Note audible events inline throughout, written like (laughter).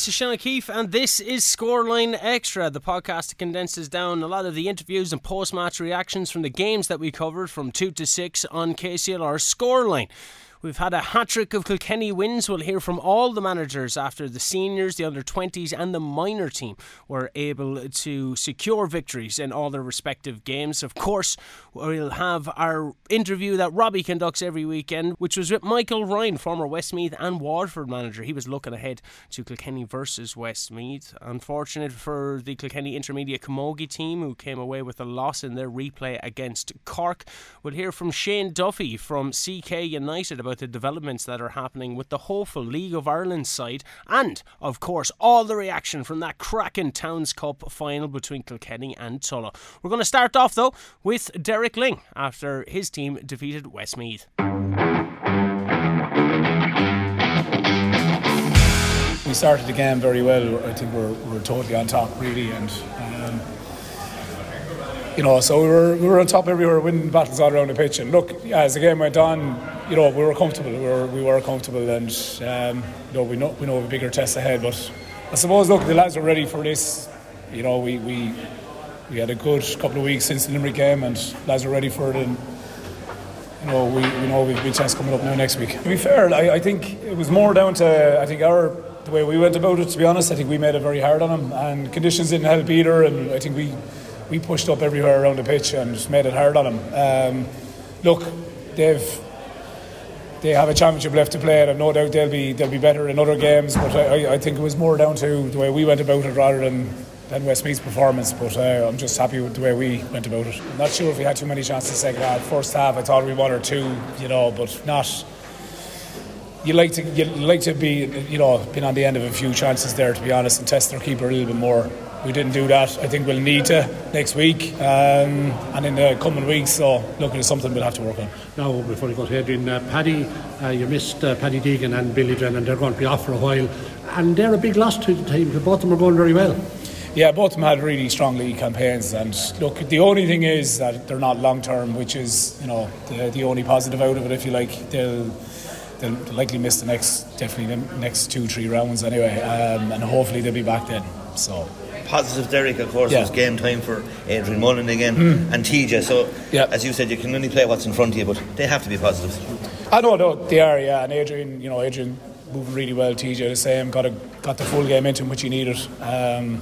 this is Sean O'Keefe, and this is Scoreline Extra, the podcast that condenses down a lot of the interviews and post match reactions from the games that we covered from 2 to 6 on KCLR Scoreline. We've had a hat trick of Kilkenny wins. We'll hear from all the managers after the seniors, the under 20s, and the minor team were able to secure victories in all their respective games. Of course, we'll have our interview that Robbie conducts every weekend, which was with Michael Ryan, former Westmeath and Waterford manager. He was looking ahead to Kilkenny versus Westmeath. Unfortunate for the Kilkenny Intermediate Camogie team, who came away with a loss in their replay against Cork. We'll hear from Shane Duffy from CK United about the developments that are happening with the hopeful League of Ireland side, and of course, all the reaction from that cracking Towns Cup final between Kilkenny and Tullow. We're going to start off though with Derek Lyng after his team defeated Westmeath. We started the game very well. I think we're, we're totally on top, really, and um, you know, so we were we were on top everywhere, winning battles all around the pitch. And look, yeah, as the game went on, you know, we were comfortable. We were, we were comfortable, and um, you know, we know we know a bigger test ahead. But I suppose, look, the lads are ready for this. You know, we we we had a good couple of weeks since the Limerick game, and lads are ready for it. And you know, we, we know we've big test coming up now next week. To be fair, I, I think it was more down to I think our the way we went about it. To be honest, I think we made it very hard on them, and conditions didn't help either. And I think we we pushed up everywhere around the pitch and just made it hard on them. Um, look, they've they have a championship left to play, and I've no doubt they'll be they'll be better in other games. But I, I think it was more down to the way we went about it rather than than Westmeath's performance. But uh, I'm just happy with the way we went about it. I'm not sure if we had too many chances second half. First half, I thought we one or two, you know, but not. You like to you like to be you know been on the end of a few chances there to be honest and test their keeper a little bit more we didn't do that. I think we'll need to next week um, and in the coming weeks. So, look, it's something we'll have to work on. Now, before we go ahead, in uh, Paddy, uh, you missed uh, Paddy Deegan and Billy Drennan. They're going to be off for a while, and they're a big loss to the team. Both of them are going very well. Yeah, both of them had really strong league campaigns, and look, the only thing is that they're not long term, which is you know the, the only positive out of it. If you like, they'll they'll likely miss the next definitely the next two three rounds anyway, um, and hopefully they'll be back then. So positive, Derek, of course, yeah. was game time for Adrian Mullen again mm. and TJ. So, yeah. as you said, you can only play what's in front of you, but they have to be positive. I know, no, they are, yeah. And Adrian, you know, Adrian moving really well. TJ the same, got a, got the full game into him, which he needed. Um,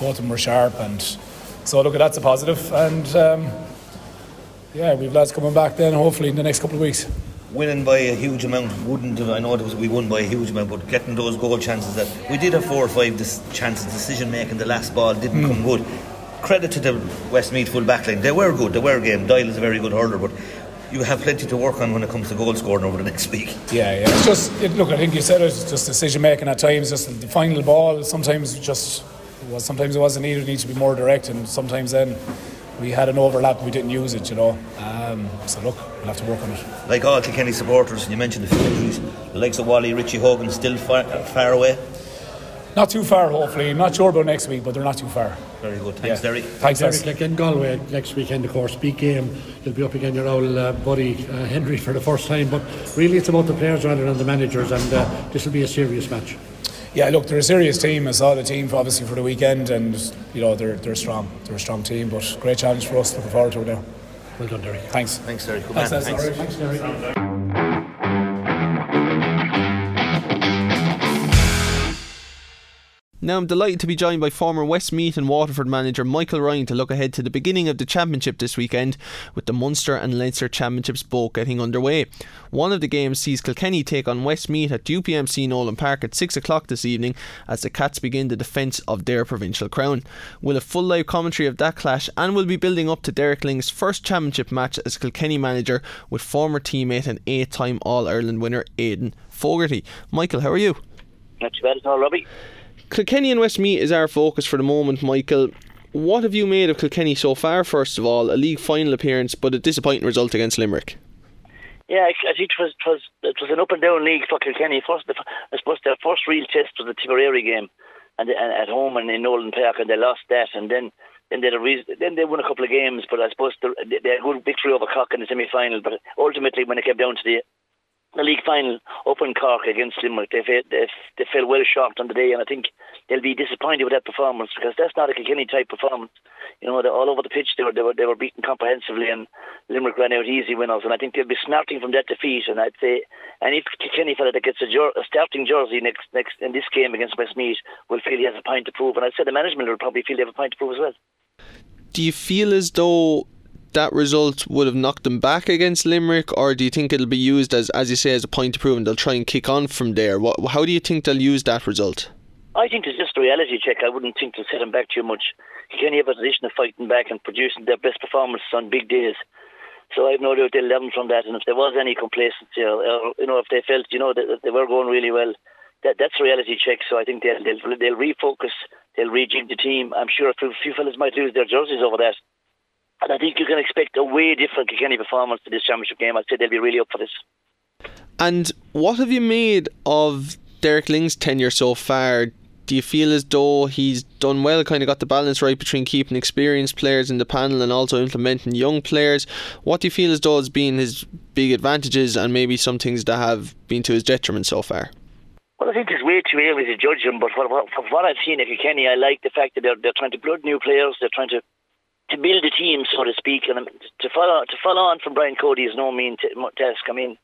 both of them were sharp, and so look, at that's a positive. And um, yeah, we've lads coming back then, hopefully in the next couple of weeks winning by a huge amount wouldn't have. I know it was, we won by a huge amount, but getting those goal chances that we did have four or five dis- chances, decision making, the last ball didn't mm. come good. Credit to the Westmeath full backline. They were good. They were game. Doyle is a very good hurler, but you have plenty to work on when it comes to goal scoring over the next week. Yeah, yeah. It's just it, look. I think you said it. It's just decision making at times. Just the final ball. Sometimes just well, sometimes it wasn't needed. It needs to be more direct, and sometimes then we had an overlap, we didn't use it, you know. Um, so look, we'll have to work on it. Like all Kilkenny supporters, and you mentioned the few injuries. The likes of Wally, Richie Hogan, still far, far away. Not too far, hopefully. I'm not sure about next week, but they're not too far. Very good. Thanks, yeah. Derek. Thanks, Derek. Like in Galway next weekend, of course, big game. You'll be up against your old uh, buddy uh, Henry for the first time. But really, it's about the players rather than the managers, and uh, this will be a serious match. Yeah, look, they're a serious team. I saw the team for, obviously for the weekend, and you know they're they're strong. They're a strong team, but great challenge for us. Looking forward to it now. Well done, Derek. Thanks. Thanks, Derek. Good Thanks, man. Thanks. Thanks, Derek. Now I'm delighted to be joined by former Westmeath and Waterford manager Michael Ryan to look ahead to the beginning of the championship this weekend with the Munster and Leinster championships both getting underway. One of the games sees Kilkenny take on Westmeath at UPMC Nolan Park at 6 o'clock this evening as the Cats begin the defence of their provincial crown. We'll have full live commentary of that clash and we'll be building up to Derek Lyng's first championship match as Kilkenny manager with former teammate and eight time All Ireland winner Aidan Fogarty. Michael, how are you? Not too bad at all, Robbie. Kilkenny and Westmeath is our focus for the moment, Michael. What have you made of Kilkenny so far, first of all? A league final appearance, but a disappointing result against Limerick. Yeah, I think it was, it was, it was an up and down league for Kilkenny. First, I suppose their first real test was the Tipperary game and, and at home and in Nolan Park, and they lost that. And then then they had a reason, then they won a couple of games, but I suppose they, had a good victory over Cork in the semi final. But ultimately, when it came down to the the league final up in Cork against Limerick. They, they, they fell well short on the day, and I think they'll be disappointed with that performance because that's not a Kilkenny type performance. You know, all over the pitch they were, they were they were beaten comprehensively, and Limerick ran out easy winners. And I think they'll be smarting from that defeat. And I'd say any Kilkenny fella that gets a, jer- a starting jersey next next in this game against Westmeath will feel he has a point to prove. And I'd say the management will probably feel they have a point to prove as well. Do you feel as though that result would have knocked them back against Limerick, or do you think it'll be used as, as you say, as a point to prove, and they'll try and kick on from there? What, how do you think they'll use that result? I think it's just a reality check. I wouldn't think to set them back too much. Kenny have a position of fighting back and producing their best performances on big days. So I've no doubt they'll learn from that. And if there was any complacency, or, or you know, if they felt, you know, that they were going really well, that that's a reality check. So I think they'll they'll, they'll refocus, they'll rejig the team. I'm sure a few, few fellas might lose their jerseys over that. And I think you can expect a way different Kilkenny performance to this championship game. I'd say they'll be really up for this. And what have you made of Derek Lyng's tenure so far? Do you feel as though he's done well, kind of got the balance right between keeping experienced players in the panel and also implementing young players? What do you feel as though has been his big advantages and maybe some things that have been to his detriment so far? Well, I think it's way too early to judge him, but from what I've seen at Kilkenny, I like the fact that they're, they're trying to blood new players, they're trying to to build a team, so to speak, and um, to follow to follow on from Brian Cody is no mean task. I mean,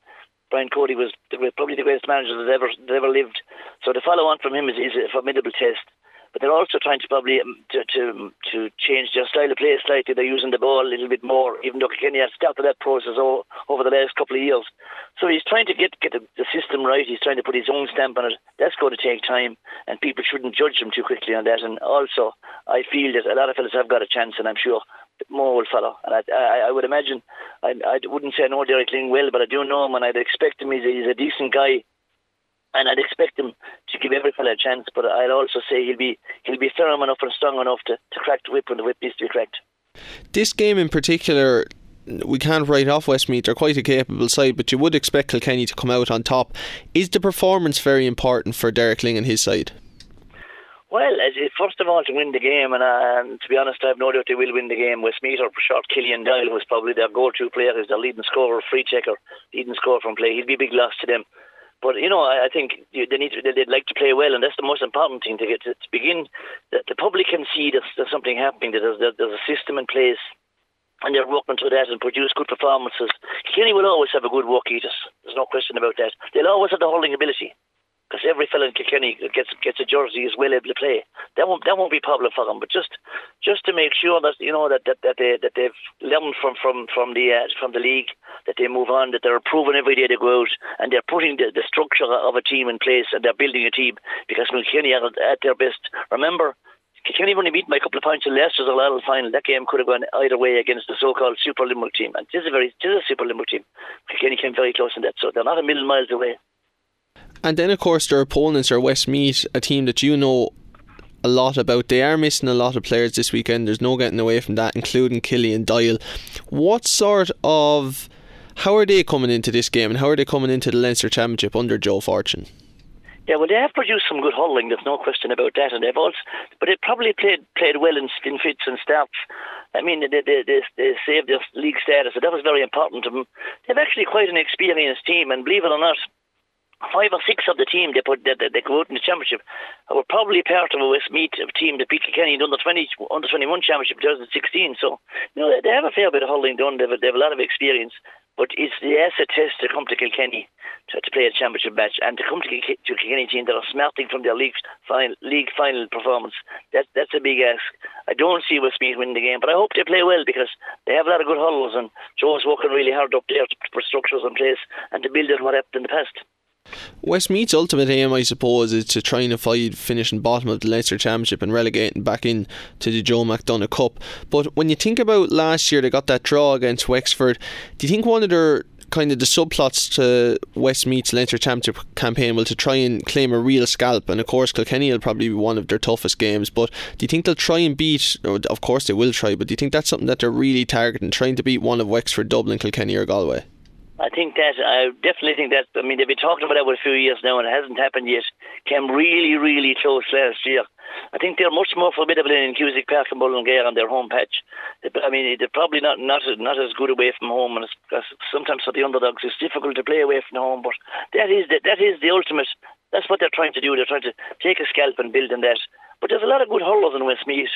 Brian Cody was probably the greatest manager that ever that ever lived. So to follow on from him is, is a formidable test. But they're also trying to probably um, to, to to change their style of play slightly. They're using the ball a little bit more, even though Kenny has started that process over, over the last couple of years. So he's trying to get get the, the system right. He's trying to put his own stamp on it. That's going to take time, and people shouldn't judge him too quickly on that. And also, I feel that a lot of fellas have got a chance, and I'm sure more will follow. And I, I, I would imagine, I, I wouldn't say I know Derek Lyng well, but I do know him, and I'd expect him. He's a, he's a decent guy, and I'd expect him to give every fella a chance. But I'd also say he'll be he'll be firm enough and strong enough to, to crack the whip when the whip needs to be cracked. This game in particular, we can't write off Westmeath. They're quite a capable side, but you would expect Kilkenny to come out on top. Is the performance very important for Derek Lyng and his side? Well, first of all, to win the game, and, uh, and to be honest, I have no doubt they will win the game. Westmeath or for short. Killian Doyle was probably their go-to player, is their leading scorer, free checker, leading scorer from play. He'd be a big loss to them. But you know, I, think they need to, they'd like to play well, and that's the most important thing to get to, to begin. That the public can see that there's something happening. That there's, there's a system in place and they're working to that and produce good performances. Kenny will always have a good work ethic. There's no question about that. They'll always have the holding ability because every fellow in Kilkenny gets gets a jersey is well able to play. That won't that won't be a problem for them. But just just to make sure that you know that that, that they that they've learned from from from the uh, from the league, that they move on, that they're improving every day they go out, and they're putting the, the structure of a team in place, and they're building a team because Kilkenny are at their best. Remember. Kilkenny only beaten by a couple of points in Leicester's All final. That game could have gone either way against the so-called Super Limerick team, and this is a very this is a Super Limerick team. Kilkenny came very close in that, so they're not a million miles away. And then, of course, their opponents are Westmeath, a team that you know a lot about. They are missing a lot of players this weekend. There's no getting away from that, including Killian Doyle. What sort of how are they coming into this game, and how are they coming into the Leinster Championship under Joe Fortune? Yeah, well, they have produced some good hurling. There's no question about that, and they've also, but they probably played played well in, in fits and starts. I mean, they, they, they, they saved their league status, so that was very important to them. They've actually quite an experienced team, and believe it or not, five or six of the team they put that they, they go out in the championship were probably part of a Westmeath team that beat Kilkenny in the under twenty under twenty one championship 2016. So you know they have a fair bit of hurling done. They have, they have a lot of experience. But it's the asset test to come to Kilkenny to, to play a championship match and to come to, to Kilkenny team that are smarting from their league final, league final performance. That, that's a big ask. I don't see Westmeath winning the game, but I hope they play well because they have a lot of good hurlers and Joe's working really hard up there to put structures in place and to build on what happened in the past. Westmeath's ultimate aim, I suppose, is to try and avoid finishing bottom of the Leinster Championship and relegating back in to the Joe McDonagh Cup. But when you think about last year, they got that draw against Wexford. Do you think one of their kind of the subplots to Westmeath's Leinster Championship campaign will to try and claim a real scalp. And of course, Kilkenny will probably be one of their toughest games. But do you think they'll try and beat? Of course, they will try. But do you think that's something that they're really targeting, trying to beat one of Wexford, Dublin, Kilkenny, or Galway? I think that I definitely think that. I mean, they've been talking about that for a few years now, and it hasn't happened yet. Came really, really close last year. I think they're much more formidable in Cusack Park and Mullingar on their home patch. I mean, they're probably not not not as good away from home, and sometimes for the underdogs it's difficult to play away from home. But that is the, that is the ultimate. That's what they're trying to do. They're trying to take a scalp and build on that. But there's a lot of good hurlers in Westmeath.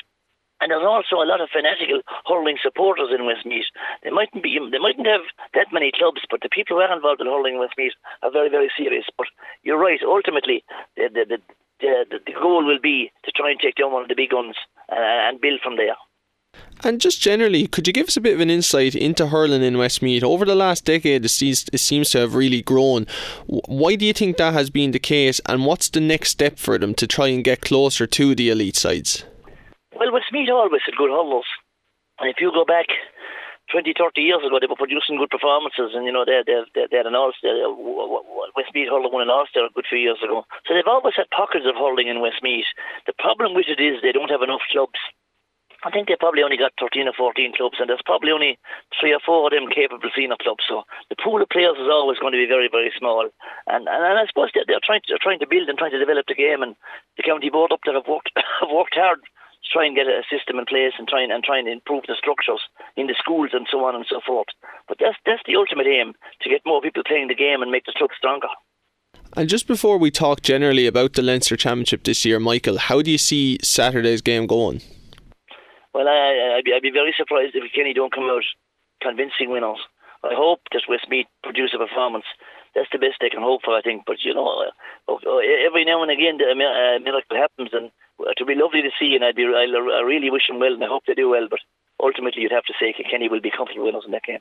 And there's also a lot of fanatical hurling supporters in Westmeath. They mightn't be, they mightn't have that many clubs, but the people who are involved in hurling in Westmeath are very, very serious. But you're right. Ultimately, the the, the, the, the goal will be to try and take down one of the big guns uh, and build from there. And just generally, could you give us a bit of an insight into hurling in Westmeath? Over the last decade, it seems, it seems to have really grown. Why do you think that has been the case, and what's the next step for them to try and get closer to the elite sides? Well, Westmeath always had good hurlers. And if you go back 20, 30 years ago, they were producing good performances, and you know they they they, they had an uh, Westmeath hurler won an all star a good few years ago. So they've always had pockets of hurling in Westmeath. The problem with it is they don't have enough clubs. I think they probably only got 13 or 14 clubs, and there's probably only three or four of them capable senior clubs. So the pool of players is always going to be very, very small. And and, and I suppose they're, they're trying to they're trying to build and trying to develop the game, and the county board up there have worked (coughs) have worked hard to try and get a system in place and try and, and try and improve the structures in the schools and so on and so forth. But that's that's the ultimate aim to get more people playing the game and make the club stronger. And just before we talk generally about the Leinster Championship this year, Michael, how do you see Saturday's game going? Well, I, I'd, be, I'd be very surprised if Kenny don't come out convincing winners. I hope that Westmeath produce a performance. That's the best they can hope for, I think. But you know, uh, uh, every now and again, a miracle happens, and it would be lovely to see. And I'd be, I really wish them well, and I hope they do well. But ultimately, you'd have to say Kenny will be comfortable winners in that game.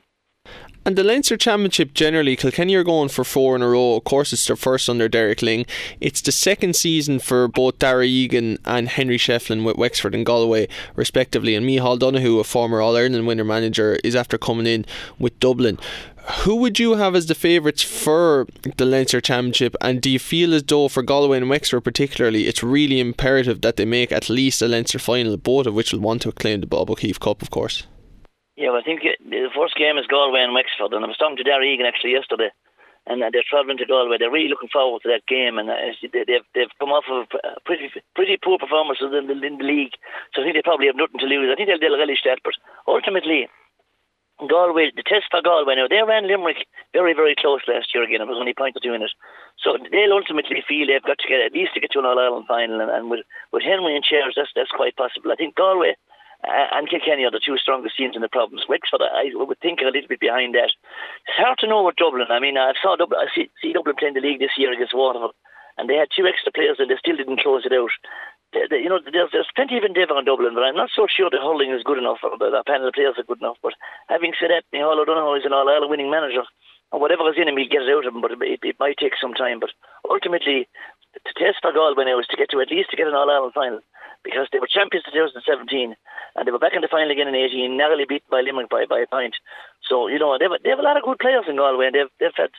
And the Leinster Championship generally, Kilkenny are going for four in a row. Of course, it's their first under Derek Lyng. It's the second season for both Darragh Egan and Henry Shefflin with Wexford and Galway, respectively. And Micheál Donoghue, a former All Ireland winner manager, is after coming in with Dublin. Who would you have as the favourites for the Leinster Championship? And do you feel as though for Galway and Wexford particularly, it's really imperative that they make at least a Leinster final, both of which will want to claim the Bob O'Keeffe Cup, of course? Yeah, well, I think the first game is Galway and Wexford, and I was talking to Darragh Egan actually yesterday, and they're travelling to Galway. They're really looking forward to that game, and uh, they've they've come off of pretty pretty poor performances in the, in the league, so I think they probably have nothing to lose. I think they'll, they'll relish that, but ultimately. Galway, the test for Galway now, they ran Limerick very, very close last year again. It was only point or two in it. So they'll ultimately feel they've got to get at least to get to an All Ireland final. And, and with, with Henry and Chairs, that's, that's quite possible. I think Galway uh, and Kilkenny are the two strongest teams in the province. Wexford, I would think, a little bit behind that. It's hard to know with Dublin. I mean, I saw Dublin, I see, see Dublin playing the league this year against Waterford, and they had two extra players, and they still didn't close it out. You know, there's, there's plenty of endeavour in Dublin, but I'm not so sure the hurling is good enough, or the, the panel of players are good enough. But having said that, Micheál O'Donoghue is an all-Ireland winning manager, and whatever is in him, he'll get it out of him, but it, it, it might take some time. But ultimately, the test for Galway now is to get to at least to get an All-Ireland final because they were champions in 2017 and they were back in the final again in 18, narrowly beaten by Limerick by, by a point. So, you know, they have, they have a lot of good players in Galway and they've, they've had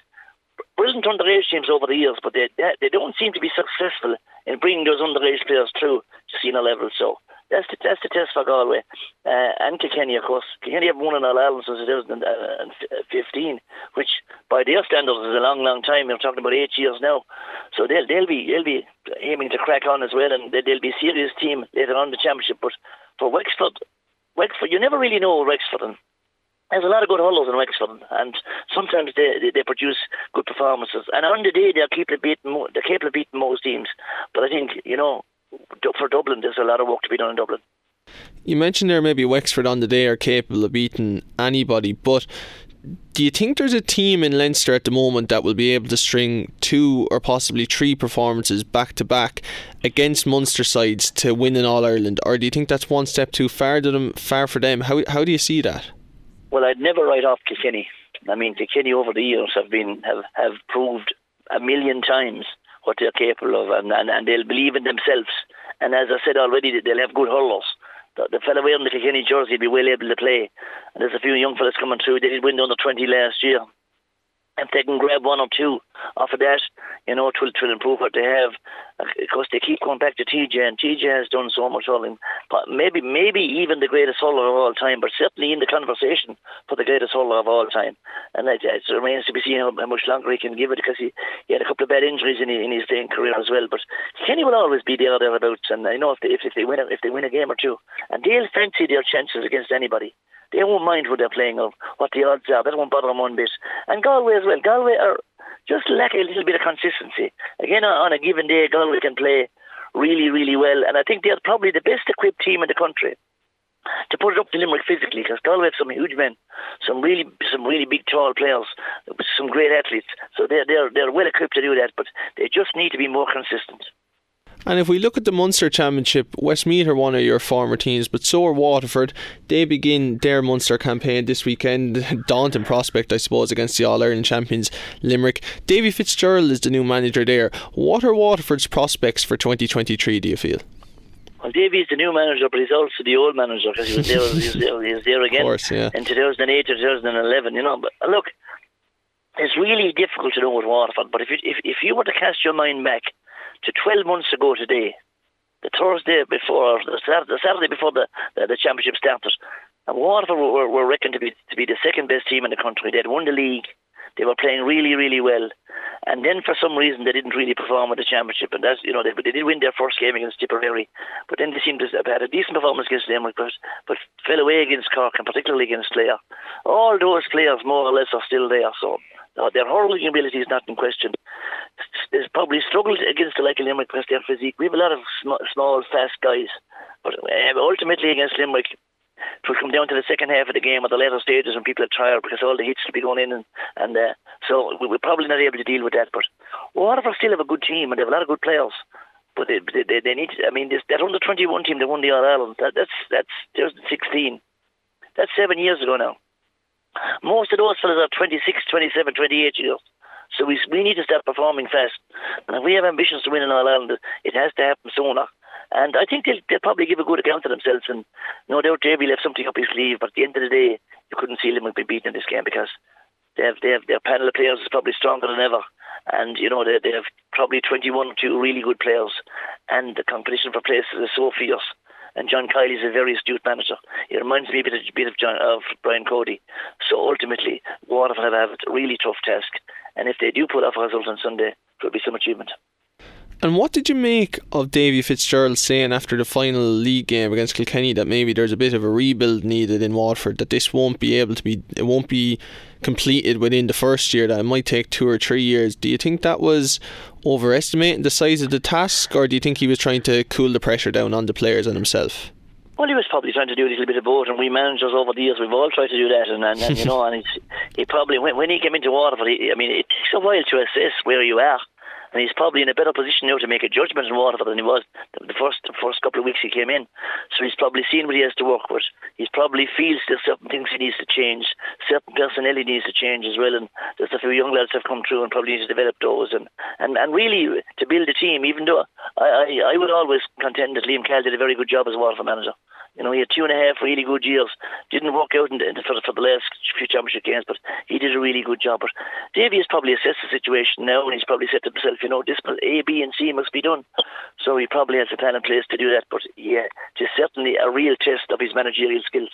brilliant underage teams over the years, but they, they, they don't seem to be successful in bringing those underage players through to senior level. So that's the, that's the test for Galway. Uh, and Kilkenny, of course. Kilkenny have won in All Ireland since 2015, which by their standards is a long, long time. We're talking about eight years now. So they'll, they'll, be, they'll be aiming to crack on as well, and they'll be a serious team later on in the championship. But for Wexford, Wexford, you never really know Wexford. And there's a lot of good hurlers in Wexford, and sometimes they, they, produce good performances. And on the day, they're capable of beating they're capable of beating most teams. But I think you know for Dublin, there's a lot of work to be done in Dublin. You mentioned there maybe Wexford on the day are capable of beating anybody, but do you think there's a team in Leinster at the moment that will be able to string two or possibly three performances back to back against Munster sides to win in All Ireland, or do you think that's one step too far to them, far for them? How how do you see that? Well, I'd never write off Kilkenny. I mean, Kilkenny over the years have been have, have proved a million times what they're capable of, and, and, and they'll believe in themselves. And as I said already, they'll have good hurlers. The, the fellow wearing the Kilkenny jersey will be well able to play. And there's a few young fellas coming through. They did win the under 20 last year. If they can grab one or two off of that, you know, it will, it will improve what they have. Uh, of course, they keep going back to TJ, and TJ has done so much hurling. Maybe, maybe even the greatest hurler of all time, but certainly in the conversation for the greatest hurler of all time. And it, it remains to be seen how, how, much longer he can give it because he, he had a couple of bad injuries in, in his playing career as well. But Kenny will always be there thereabouts, and I know if they, if, if they win if they win a game or two, and they'll fancy their chances against anybody. They won't mind who they're playing or what the odds are. That won't bother them one bit. And Galway as well. Galway are just lack a little bit of consistency. Again, on a given day, Galway can play really, really well. And I think they're probably the best equipped team in the country to put it up to Limerick physically because Galway have some huge men, some really, some really big, tall players, some great athletes. So they're they're they're well equipped to do that, but they just need to be more consistent. And if we look at the Munster Championship, Westmeath are one of your former teams, but so are Waterford. They begin their Munster campaign this weekend. (laughs) Daunting prospect, I suppose, against the All Ireland champions Limerick. Davy Fitzgerald is the new manager there. What are Waterford's prospects for 2023, do you feel? Well, Davy is the new manager, but he's also the old manager because he was there, he was there, he was there (laughs) again course, yeah. in 2008 or 2011, you know. But uh, look, it's really difficult to know with Waterford, but if you, if, if you were to cast your mind back to 12 months ago today, the Thursday before, the Saturday, Saturday before the, the, the championship started, and Waterford were, were reckoned to be to be the second best team in the country. They had won the league. They were playing really, really well. And then for some reason they didn't really perform at the championship. And that's, you know, they, they did win their first game against Tipperary. But then they seemed to have had a decent performance against Limerick, but, but fell away against Cork and particularly against Clare. All those players more or less are still there. So uh, their hurling ability is not in question. There's probably struggled against the like of Limerick because their physique. We have a lot of sm- small, fast guys. But uh, ultimately against Limerick, it will come down to the second half of the game or the later stages when people are tired because all the hits will be going in and, and uh, so we're probably not able to deal with that. But Waterford still have a good team and they have a lot of good players. But they they, they need. To, I mean, this, that under twenty one team they won the All Ireland. That, that's that's 2016. That's seven years ago now. Most of those fellas are 26, 27, 28 years. So we we need to start performing fast. And if we have ambitions to win in All Ireland, it has to happen sooner. And I think they'll, they'll probably give a good account of themselves. And no doubt Davy left something up his sleeve. But at the end of the day, you couldn't see Limerick be beaten in this game because they have, they have their panel of players is probably stronger than ever. And, you know, they, they have probably 21 or two really good players. And the competition for places is so fierce. And John Kiely is a very astute manager. He reminds me a bit of, a bit of, John, of Brian Cody. So ultimately, Waterford have a really tough task. And if they do pull off a result on Sunday, it will be some achievement. And what did you make of Davy Fitzgerald saying after the final league game against Kilkenny that maybe there's a bit of a rebuild needed in Waterford, that this won't be able to be, it won't be completed within the first year, that it might take two or three years. Do you think that was overestimating the size of the task, or do you think he was trying to cool the pressure down on the players and himself? Well, he was probably trying to do a little bit of both, and we managers over the years we've all tried to do that, and, and, and you know, (laughs) and he probably when, when he came into Waterford, he, I mean, it takes a while to assess where you are and he's probably in a better position now to make a judgment in Waterford than he was the first the first couple of weeks he came in. So he's probably seen what he has to work with. He's probably feels there's certain things he needs to change, certain personnel he needs to change as well, and there's a few young lads have come through and probably need to develop those, and and, and really to build a team. Even though I, I I would always contend that Liam Cahill did a very good job as Waterford manager. You know, he had two and a half really good years. Didn't work out in the, in the, for, the, for the last few championship games, but he did a really good job. But Davy has probably assessed the situation now, and he's probably said to himself, you know, this A, B, and C must be done. So he probably has a plan in place to do that. But yeah, it's certainly a real test of his managerial skills.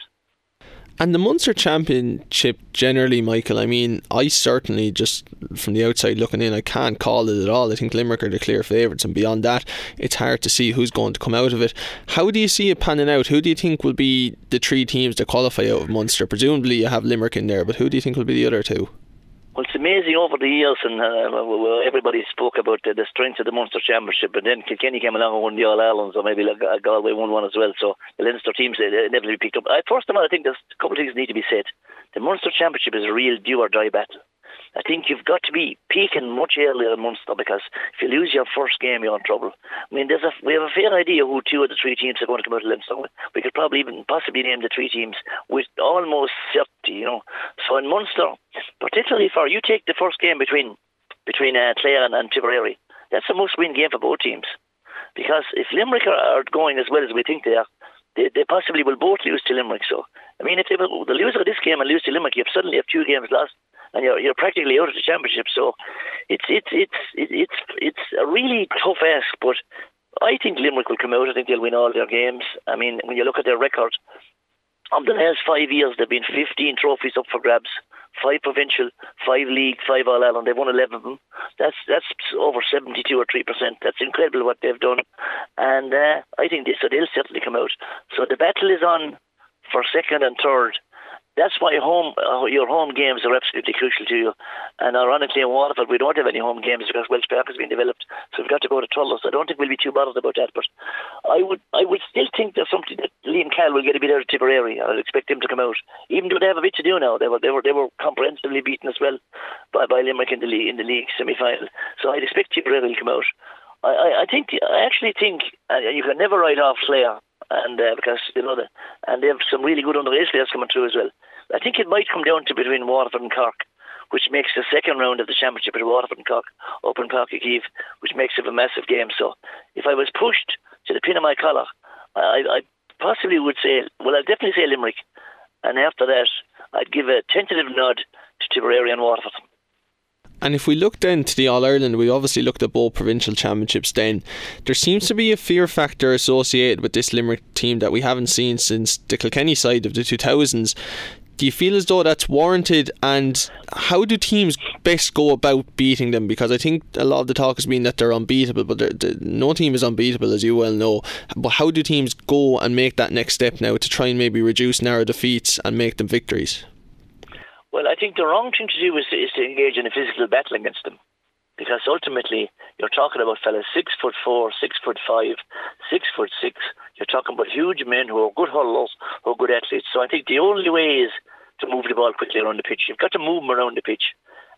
And the Munster Championship generally, Michael, I mean, I certainly just from the outside looking in, I can't call it at all. I think Limerick are the clear favourites, and beyond that, it's hard to see who's going to come out of it. How do you see it panning out? Who do you think will be the three teams that qualify out of Munster? Presumably, you have Limerick in there, but who do you think will be the other two? Well, it's amazing over the years, and uh, everybody spoke about the, the strength of the Munster Championship, and then Kilkenny came along and won the All Irelands, or maybe like Galway won one as well. So the Leinster teams they never picked up. I, first of all, I think there's a couple of things need to be said. The Munster Championship is a real do or die battle. I think you've got to be peaking much earlier in Munster because if you lose your first game, you're in trouble. I mean, there's a, we have a fair idea who two of the three teams are going to come out of Leinster. We could probably even possibly name the three teams with almost certainty, you know. So in Munster, particularly for you take the first game between between uh, Clare and, and Tipperary, that's a must-win game for both teams. Because if Limerick are, going as well as we think they are, they, they possibly will both lose to Limerick. So, I mean, if they the loser of this game and lose to Limerick, you have suddenly have two games lost and you're you're practically out of the championship. So it's it's it's it's it's a really tough ask, but I think Limerick will come out. I think they'll win all their games. I mean, when you look at their record, of the last five years, there've been 15 trophies up for grabs. Five provincial, five league, five All Ireland. They've won 11 of them. That's that's over 72 or 3%. That's incredible what they've done. And uh, I think they, so they'll certainly come out. So the battle is on for second and third that's why home uh, your home games are absolutely crucial to you. And ironically, in Waterford, we don't have any home games because Walsh Park has been developed, so we've got to go to Thurles. I don't think we'll be too bothered about that. But I would, I would still think there's something that Liam Cahill will get a bit out of Tipperary. I'd expect him to come out, even though they have a bit to do now. They were, they were, they were comprehensively beaten as well by, by Limerick in the league in the league semi final. So I'd expect Tipperary to come out. I, I, think I actually think uh, you can never write off Clare and uh, because you know the, and they have some really good underage players coming through as well. I think it might come down to between Waterford and Cork, which makes the second round of the championship at Waterford and Cork in Páirc Uí Chaoimh, which makes it a massive game. So if I was pushed to the pin of my collar, I, I possibly would say, well, I'd definitely say Limerick, and after that, I'd give a tentative nod to Tipperary and Waterford. And if we look then to the All Ireland, we obviously looked at both provincial championships then. There seems to be a fear factor associated with this Limerick team that we haven't seen since the Kilkenny side of the 2000s. Do you feel as though that's warranted? And how do teams best go about beating them? Because I think a lot of the talk has been that they're unbeatable, but they're, they're, no team is unbeatable, as you well know. But how do teams go and make that next step now to try and maybe reduce narrow defeats and make them victories? Well, I think the wrong thing to do is to, is to engage in a physical battle against them. Because ultimately, you're talking about fellas six foot four, six foot five, six foot six. You're talking about huge men who are good hurlers, who are good athletes. So I think the only way is to move the ball quickly around the pitch. You've got to move them around the pitch.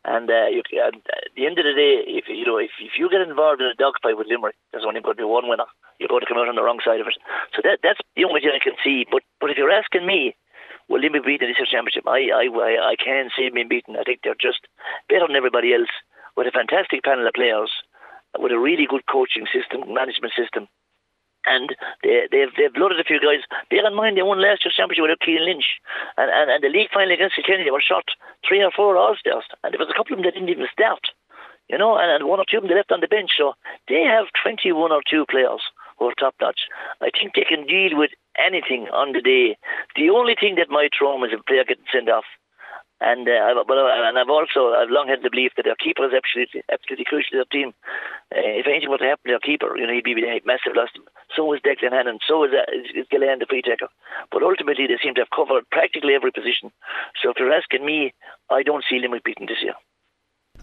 And, uh, you, at the end of the day, if you know if, if you get involved in a dogfight with Limerick, there's only going to be one winner. You're going to come out on the wrong side of it. So that that's the only thing I can see. But but if you're asking me, will Limerick beat the District Championship? I, I, I, can see them beaten. I think they're just better than everybody else with a fantastic panel of players, with a really good coaching system, management system. And they, they've they've blooded a few guys. Bear in mind they won last year's championship without Cian Lynch, and, and and the league final against Kilkenny they were shot three or four All Stars, and there was a couple of them that didn't even start, you know, and, and one or two of them they left on the bench. So they have twenty one or two players who are top notch. I think they can deal with anything on the day. The only thing that might throw them is a player getting sent off. And uh, but uh, and I've also I've long had the belief that their keeper is absolutely absolutely crucial to their team. Uh, if anything were to happen to their keeper, you know he'd be a massive loss. So is Declan Hannon. So is, uh, is Gillane, the free taker. But ultimately, they seem to have covered practically every position. So if you're asking me, I don't see Limerick beaten this year.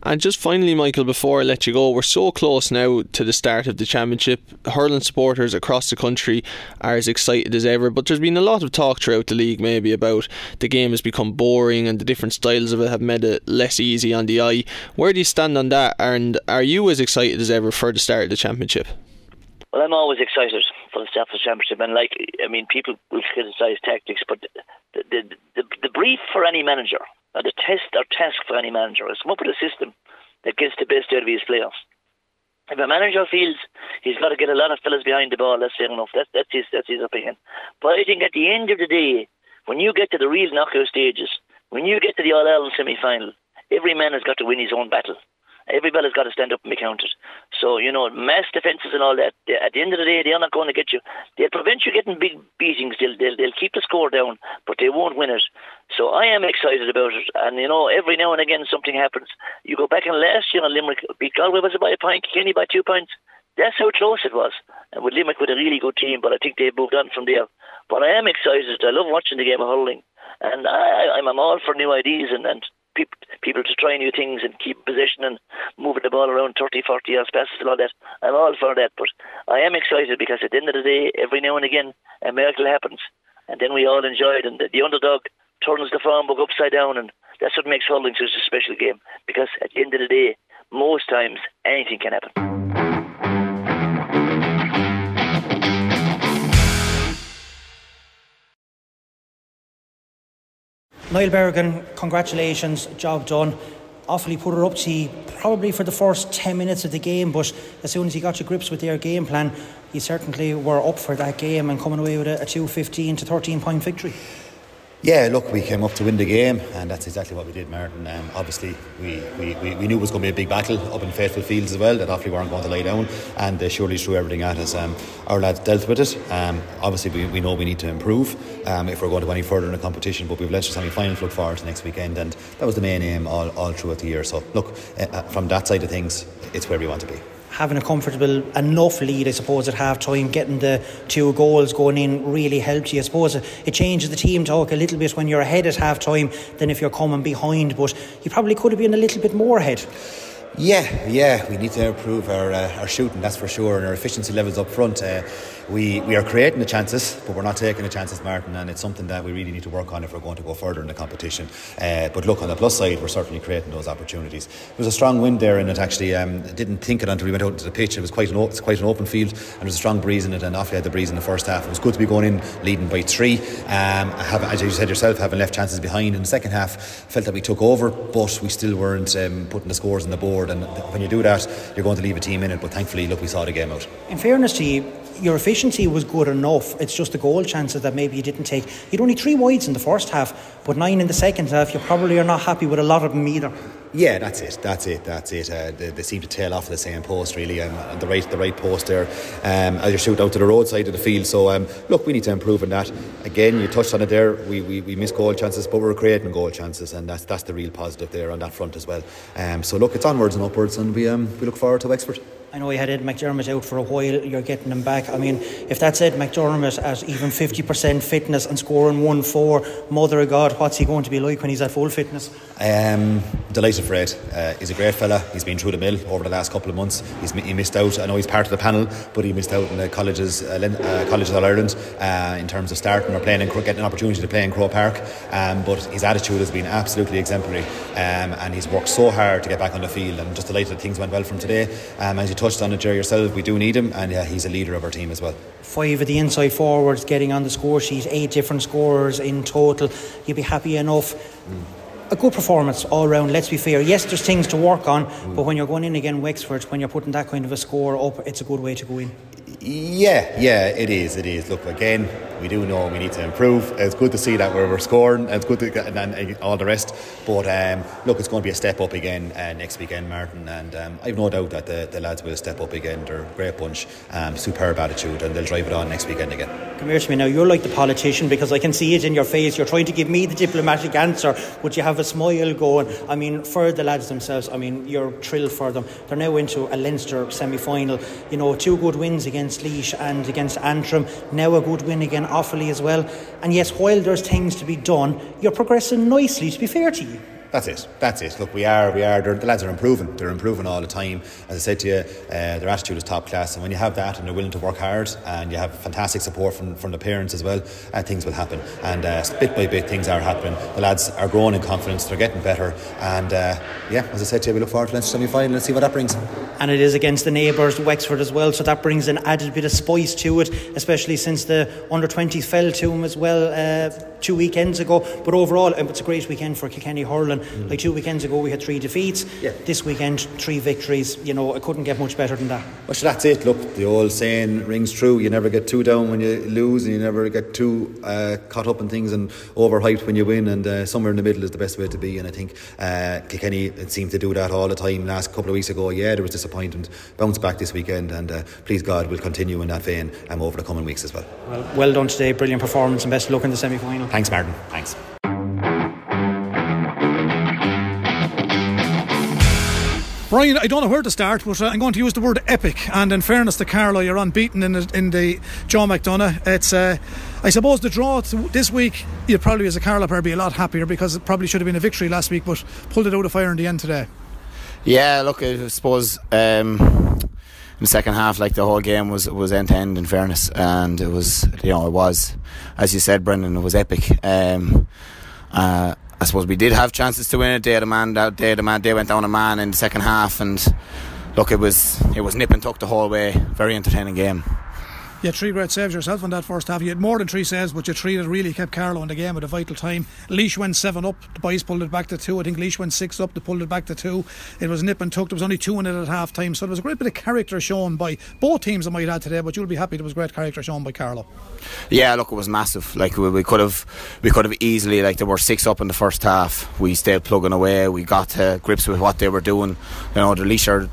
And just finally, Michael, before I let you go, we're so close now to the start of the championship. Hurling supporters across the country are as excited as ever, but there's been a lot of talk throughout the league maybe about the game has become boring and the different styles of it have made it less easy on the eye. Where do you stand on that? And are you as excited as ever for the start of the championship? Well, I'm always excited for the start of the championship, and like I mean, people will criticise tactics, but the the, the, the brief for any manager and the test or task for any manager is come up with a system that gets the best out of his players. If a manager feels he's got to get a lot of fellas behind the ball, that's fair enough. That's that's his that's his opinion. But I think at the end of the day, when you get to the real knockout stages, when you get to the All Ireland semi final, every man has got to win his own battle. Everybody's got to stand up and be counted. So, you know, mass defences and all that, they, at the end of the day, they're not going to get you. They'll prevent you getting big beatings. They'll, they'll, they'll keep the score down, but they won't win it. So I am excited about it. And, you know, every now and again something happens. You go back in last year on Limerick, beat Galway was it by a point, Kenny by two points. That's how close it was. And with Limerick with a really good team, but I think they've moved on from there. But I am excited. I love watching the game of hurling. And I, I'm, I'm all for new ideas and, and people, people to try new things and keep possession and moving the ball around 30, 40 yards passes and all that. I'm all for that, but I am excited because at the end of the day, every now and again, a miracle happens, and then we all enjoy it, and the, the underdog turns the farm book upside down, and that's what makes hurling such a special game. Because at the end of the day, most times anything can happen. Niall Bergin, congratulations, job done. Awfully put her up to you probably for the first 10 minutes of the game, but as soon as he got to grips with their game plan, you certainly were up for that game and coming away with a, a 2 15 to 13 point victory. Yeah, look, we came up to win the game, and that's exactly what we did, Martin. Um, obviously, we, we, we, knew it was going to be a big battle up in Faithful Fields as well, that Offaly weren't going to lay down, and they surely threw everything at us. Um, our lads dealt with it. Um, obviously, we, we know we need to improve um, if we're going to go any further in the competition, but we've Leinster semi final look forward to next weekend, and that was the main aim all, all throughout the year. So, look, uh, from that side of things, it's where we want to be having a comfortable enough lead, I suppose, at half time, getting the two goals going in really helps you. I suppose it changes the team talk a little bit when you're ahead at half time than if you're coming behind, but you probably could have been a little bit more ahead. Yeah, yeah, we need to improve our, uh, our shooting, that's for sure, and our efficiency levels up front. Uh, we, we are creating the chances, but we're not taking the chances, Martin, and it's something that we really need to work on if we're going to go further in the competition. Uh, but look, on the plus side, we're certainly creating those opportunities. There was a strong wind there, and it actually um, didn't think it until we went out into the pitch. It was quite an, it's quite an open field, and there was a strong breeze in it, and Offaly had the breeze in the first half. It was good to be going in leading by three. Um, have, as you said yourself, having left chances behind in the second half, felt that we took over, but we still weren't um, putting the scores on the board. And when you do that, you're going to leave a team in it. But thankfully, look, we saw the game out. In fairness to you, your efficiency was good enough. It's just the goal chances that maybe you didn't take. You'd only three wides in the first half, but nine in the second half. You probably are not happy with a lot of them either. Yeah, that's it. That's it. That's it. Uh, they, they, seem to tail off the same post really, um, and the right the right post there um, as you shoot out to the roadside of the field. So um, look, we need to improve on that. Again, you touched on it there. We, we, we miss goal chances, but we're creating goal chances, and that's that's the real positive there on that front as well. Um, so look, it's onwards and upwards, and we um, we look forward to Wexford. I know you had Ed McDermott out for a while, you're getting him back. I mean, if that's Ed McDermott at even 50% fitness and scoring 1 4, mother of God, what's he going to be like when he's at full fitness? Um, delighted for Ed. Uh, he's a great fella. He's been through the mill over the last couple of months. He's, he missed out. I know he's part of the panel, but he missed out in the colleges, uh, uh, colleges of Ireland uh, in terms of starting or playing and getting an opportunity to play in Croke Park. Um, but his attitude has been absolutely exemplary, um, and he's worked so hard to get back on the field. And just delighted that things went well from today. Um, as you touched on it, Jerry yourself, we do need him, and yeah, he's a leader of our team as well. Five of the inside forwards getting on the score sheet, eight different scorers in total. You'd be happy enough. Mm a good performance all round. Let's be fair. Yes, there's things to work on, mm. but when you're going in again Wexford, when you're putting that kind of a score up, it's a good way to go in. Yeah, yeah, it is. It is. Look, again, we do know we need to improve. It's good to see that we're, we're scoring. It's good to get and, and all the rest. But um, look, it's going to be a step up again uh, next weekend, Martin. And um, I've no doubt that the, the lads will step up again. They're a great bunch, um, superb attitude, and they'll drive it on next weekend again. Come here to me now. You're like the politician because I can see it in your face. You're trying to give me the diplomatic answer, but you have a smile going. I mean, for the lads themselves, I mean, you're thrilled for them. They're now into a Leinster semi final. You know, two good wins against Laois and against Antrim. Now a good win again, Offaly as well. And yes, while there's things to be done, you're progressing nicely, to be fair to you. That's it. That's it. Look, we are, we are. The lads are improving. They're improving all the time. As I said to you, uh, their attitude is top class. And when you have that, and they're willing to work hard, and you have fantastic support from, from the parents as well, uh, things will happen. And uh, bit by bit, things are happening. The lads are growing in confidence. They're getting better. And uh, yeah, as I said to you, we look forward to Leinster semi final. Let's see what that brings. And it is against the neighbours, Wexford as well. So that brings an added bit of spice to it, especially since the under 20s fell to them as well uh, two weekends ago. But overall, it's a great weekend for Kilkenny hurling. Mm. Like two weekends ago, we had three defeats. Yeah. This weekend, three victories. You know, it couldn't get much better than that. Well, so that's it. Look, the old saying rings true. You never get too down when you lose, and you never get too uh, caught up in things and overhyped when you win. And uh, somewhere in the middle is the best way to be. And I think uh, Kilkenny seemed to do that all the time. Last couple of weeks ago, yeah, there was disappointment. Bounce back this weekend, and uh, please God, we'll continue in that vein um, over the coming weeks as well. Well, well done today. Brilliant performance, and best of luck in the semi final. Thanks, Martin. Thanks. Brian, I don't know where to start, but uh, I'm going to use the word epic. And in fairness to Carlow, you're unbeaten in the, in the Joe McDonagh. It's, uh, I suppose, the draw this week. You probably, as a Carlow player, be a lot happier because it probably should have been a victory last week, but pulled it out of fire in the end today. Yeah, look, I suppose um, in the second half, like the whole game was was end to end. In fairness, and it was, you know, it was, as you said, Brendan, it was epic. Um, uh, I suppose we did have chances to win it. They had a man that day. The man they went down a man in the second half, and look, it was it was nip and tuck the whole way. Very entertaining game. Had three great saves yourself in that first half. You had more than three saves, but you three that really kept Carlow in the game at a vital time. Laois went seven up. The boys pulled it back to two. I think Laois went six up. They pulled it back to two. It was nip and tuck. There was only two in it at half time. So there was a great bit of character shown by both teams I might add today, but you'll be happy there was great character shown by Carlow. Yeah, look, it was massive. Like we, we could have, we could have easily like there were six up in the first half. We stayed plugging away. We got to grips with what they were doing. You know, the Laois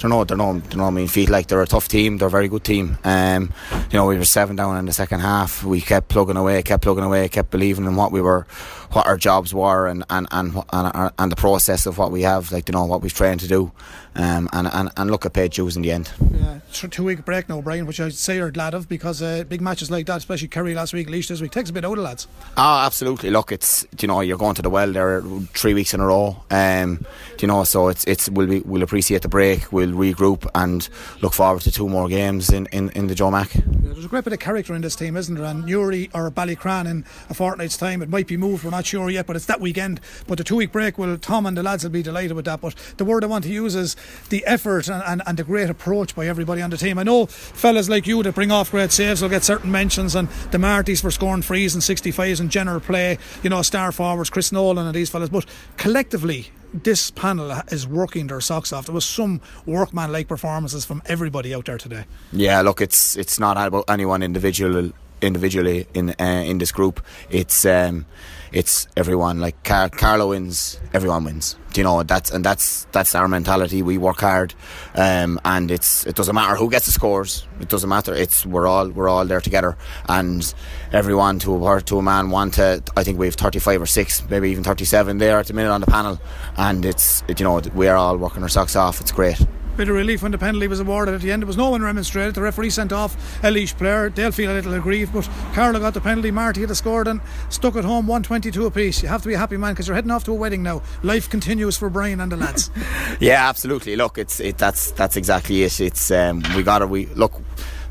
don't know, don't don't know. I mean, feet like they're a tough team. They're a very good team. Um, you know, we were seven down in the second half. We kept plugging away, kept plugging away, kept believing in what we were, what our jobs were, and and and and, and the process of what we have, like you know, what we've trained to do. Um, and, and, and look at paid dues in the end. Yeah, two week break now, Brian, which I'd say you're glad of because uh, big matches like that, especially Kerry last week, Laois this week, takes a bit out of lads. Ah, absolutely. Look, it's you know you're going to the well there three weeks in a row. Um, you know, so it's it's we'll be, we'll appreciate the break, we'll regroup and look forward to two more games in, in, in the Joe Mac. Yeah, there's a great bit of character in this team, isn't there? And Newry or Ballycran in a fortnight's time, it might be moved. We're not sure yet, but it's that weekend. But the two week break, will Tom and the lads will be delighted with that. But the word I want to use is the effort and, and, and, the great approach by everybody on the team. I know fellas like you that bring off great saves will get certain mentions, and the Martys for scoring frees and 65s and general play, you know, star forwards, Chris Nolan and these fellas. But collectively, this panel is working their socks off. There was some workman-like performances from everybody out there today. Yeah, look, it's it's not about anyone individual individually in uh, in this group. It's um, it's everyone. Like Car- Carlow wins, everyone wins. Do you know that's and that's that's our mentality. We work hard, um, and it's it doesn't matter who gets the scores. It doesn't matter. It's we're all we're all there together, and everyone to a to a man One to. I think we have thirty five or six, maybe even thirty seven there at the minute on the panel, and it's it, you know we are all working our socks off. It's great bit of relief when the penalty was awarded at the end. There was no one remonstrated. The referee sent off a Laois player. They'll feel a little aggrieved, but Carlow got the penalty. Marty had scored and stuck at home 122 apiece. You have to be a happy man because you're heading off to a wedding now. Life continues for Brian and the lads. (laughs) yeah, absolutely. Look, it's it, that's that's exactly it. It's um, we got to we look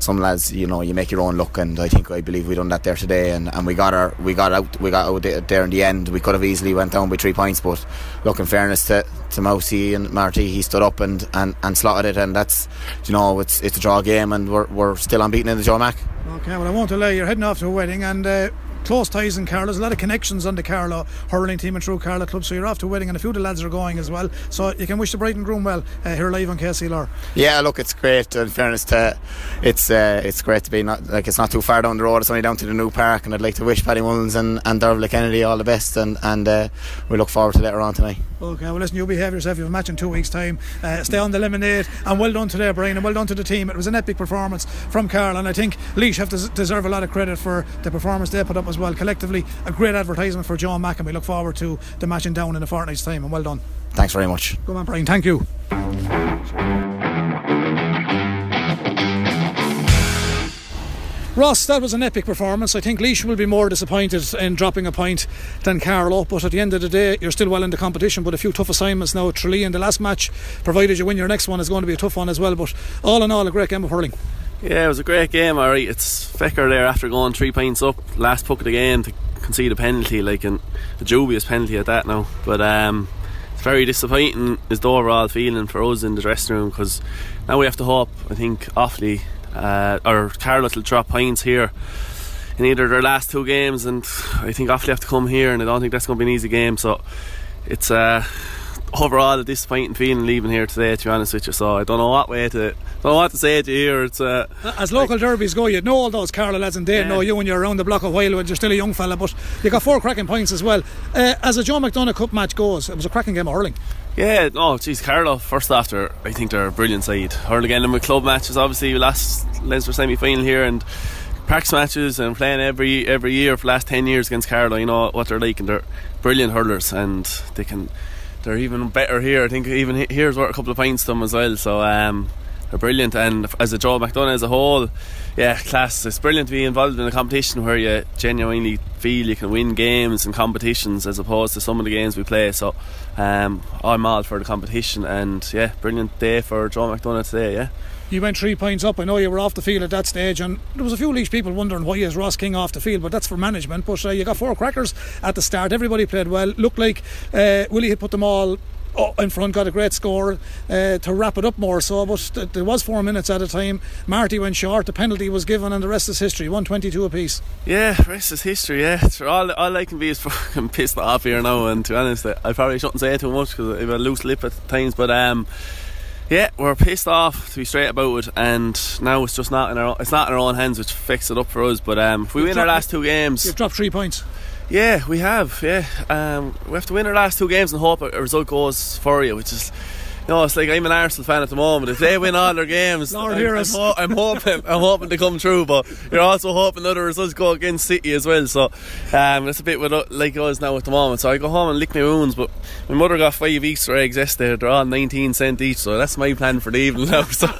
some lads, you know, you make your own luck, and I think I believe we done that there today, and, and we got our we got out we got out there in the end. We could have easily went down by three points, but look, in fairness to to Mousy and Marty, he stood up and, and, and slotted it, and that's you know it's it's a draw game, and we're, we're still unbeaten in the Joe Mac. Okay, well I won't delay. You're heading off to a wedding, and. Uh close ties in Carlow. There's a lot of connections on the Carlow hurling team and through Carlow club. So you're off to wedding, and a few of the lads are going as well. So you can wish the bride and groom well uh, here live on KCLR. Yeah, look, it's great. In fairness to, it's uh, it's great to be not like it's not too far down the road. It's only down to the new park, and I'd like to wish Paddy Mullins and and Dervla Kennedy all the best, and and uh, we look forward to later on tonight. Okay, well listen, You'll behave yourself. You have a match in two weeks' time. Uh, stay on the lemonade, and well done today, Brian, and well done to the team. It was an epic performance from Carl, and I think Laois have to deserve a lot of credit for the performance they put up as well. Collectively, a great advertisement for Joe Mac, and we look forward to the matching down in a fortnight's time. And well done. Thanks very much. Come on, Brian. Thank you. Ross, that was an epic performance. I think Laois will be more disappointed in dropping a point than Carlow, but at the end of the day, you're still well in the competition. But a few tough assignments now. Tralee in the last match, provided you win your next one, is going to be a tough one as well. But all in all, a great game of hurling. Yeah, it was a great game. All right, it's Fecker there after going three points up, last puck of the game to concede a penalty, like a dubious penalty at that now. But um, it's very disappointing is the overall feeling for us in the dressing room because now we have to hope. I think Offaly uh, or Carlow will drop points here in either their last two games, and I think Offaly have to come here, and I don't think that's going to be an easy game. So it's uh, overall a disappointing feeling leaving here today. To be honest with you, so I don't know what way to don't know what to say to you here. It's uh, as local like, derbies go, you know all those Carlow lads, and they yeah. know you when you're around the block a while when you're still a young fella. But you got four cracking points as well. Uh, as a Joe McDonagh Cup match goes, it was a cracking game of hurling. Yeah, oh, geez, Carlow, first after, I think they're a brilliant side. Hurling again in with club matches, obviously, last Leinster semi final here, and practice matches and playing every every year for the last 10 years against Carlow. You know what they're like, and they're brilliant hurlers, and they can, they're even better here. I think even here's worth a couple of points to them as well. So, um, they're brilliant. And as a Joe McDonagh as a whole, yeah, class. It's brilliant to be involved in a competition where you genuinely feel you can win games and competitions as opposed to some of the games we play. So um, I'm all for the competition, and yeah, brilliant day for Joe McDonagh today. Yeah. You went three points up. I know you were off the field at that stage, and there was a few Laois people wondering why is Ross King off the field, but that's for management. But uh, you got four crackers at the start. Everybody played well. Looked like uh, Willie had put them all oh, in front, got a great score uh, to wrap it up more so. But there was four minutes at a time. Marty went short, the penalty was given, and the rest is history 122 apiece. Yeah, rest is history, yeah. All, all I can be is (laughs) fucking pissed off here now, and to be honest, I probably shouldn't say too much because I have a loose lip at times, but um, yeah, we're pissed off to be straight about it, and now it's just not in our it's not in our own hands, which fixes it up for us. But um, if we You've win dropped- our last two games, You've dropped three points. Yeah, we have. Yeah, um, we have to win our last two games and hope a result goes for you, which is. Know, it's like I'm an Arsenal fan at the moment. If they win all their games, Lord I'm, I'm, ho- I'm hoping, I'm hoping to come true. But you're also hoping that other results go against City as well. So um, it's a bit with, like us now at the moment. So I go home and lick my wounds. But my mother got five Easter eggs yesterday. They're all 19 cent each. So that's my plan for the evening now. So (laughs)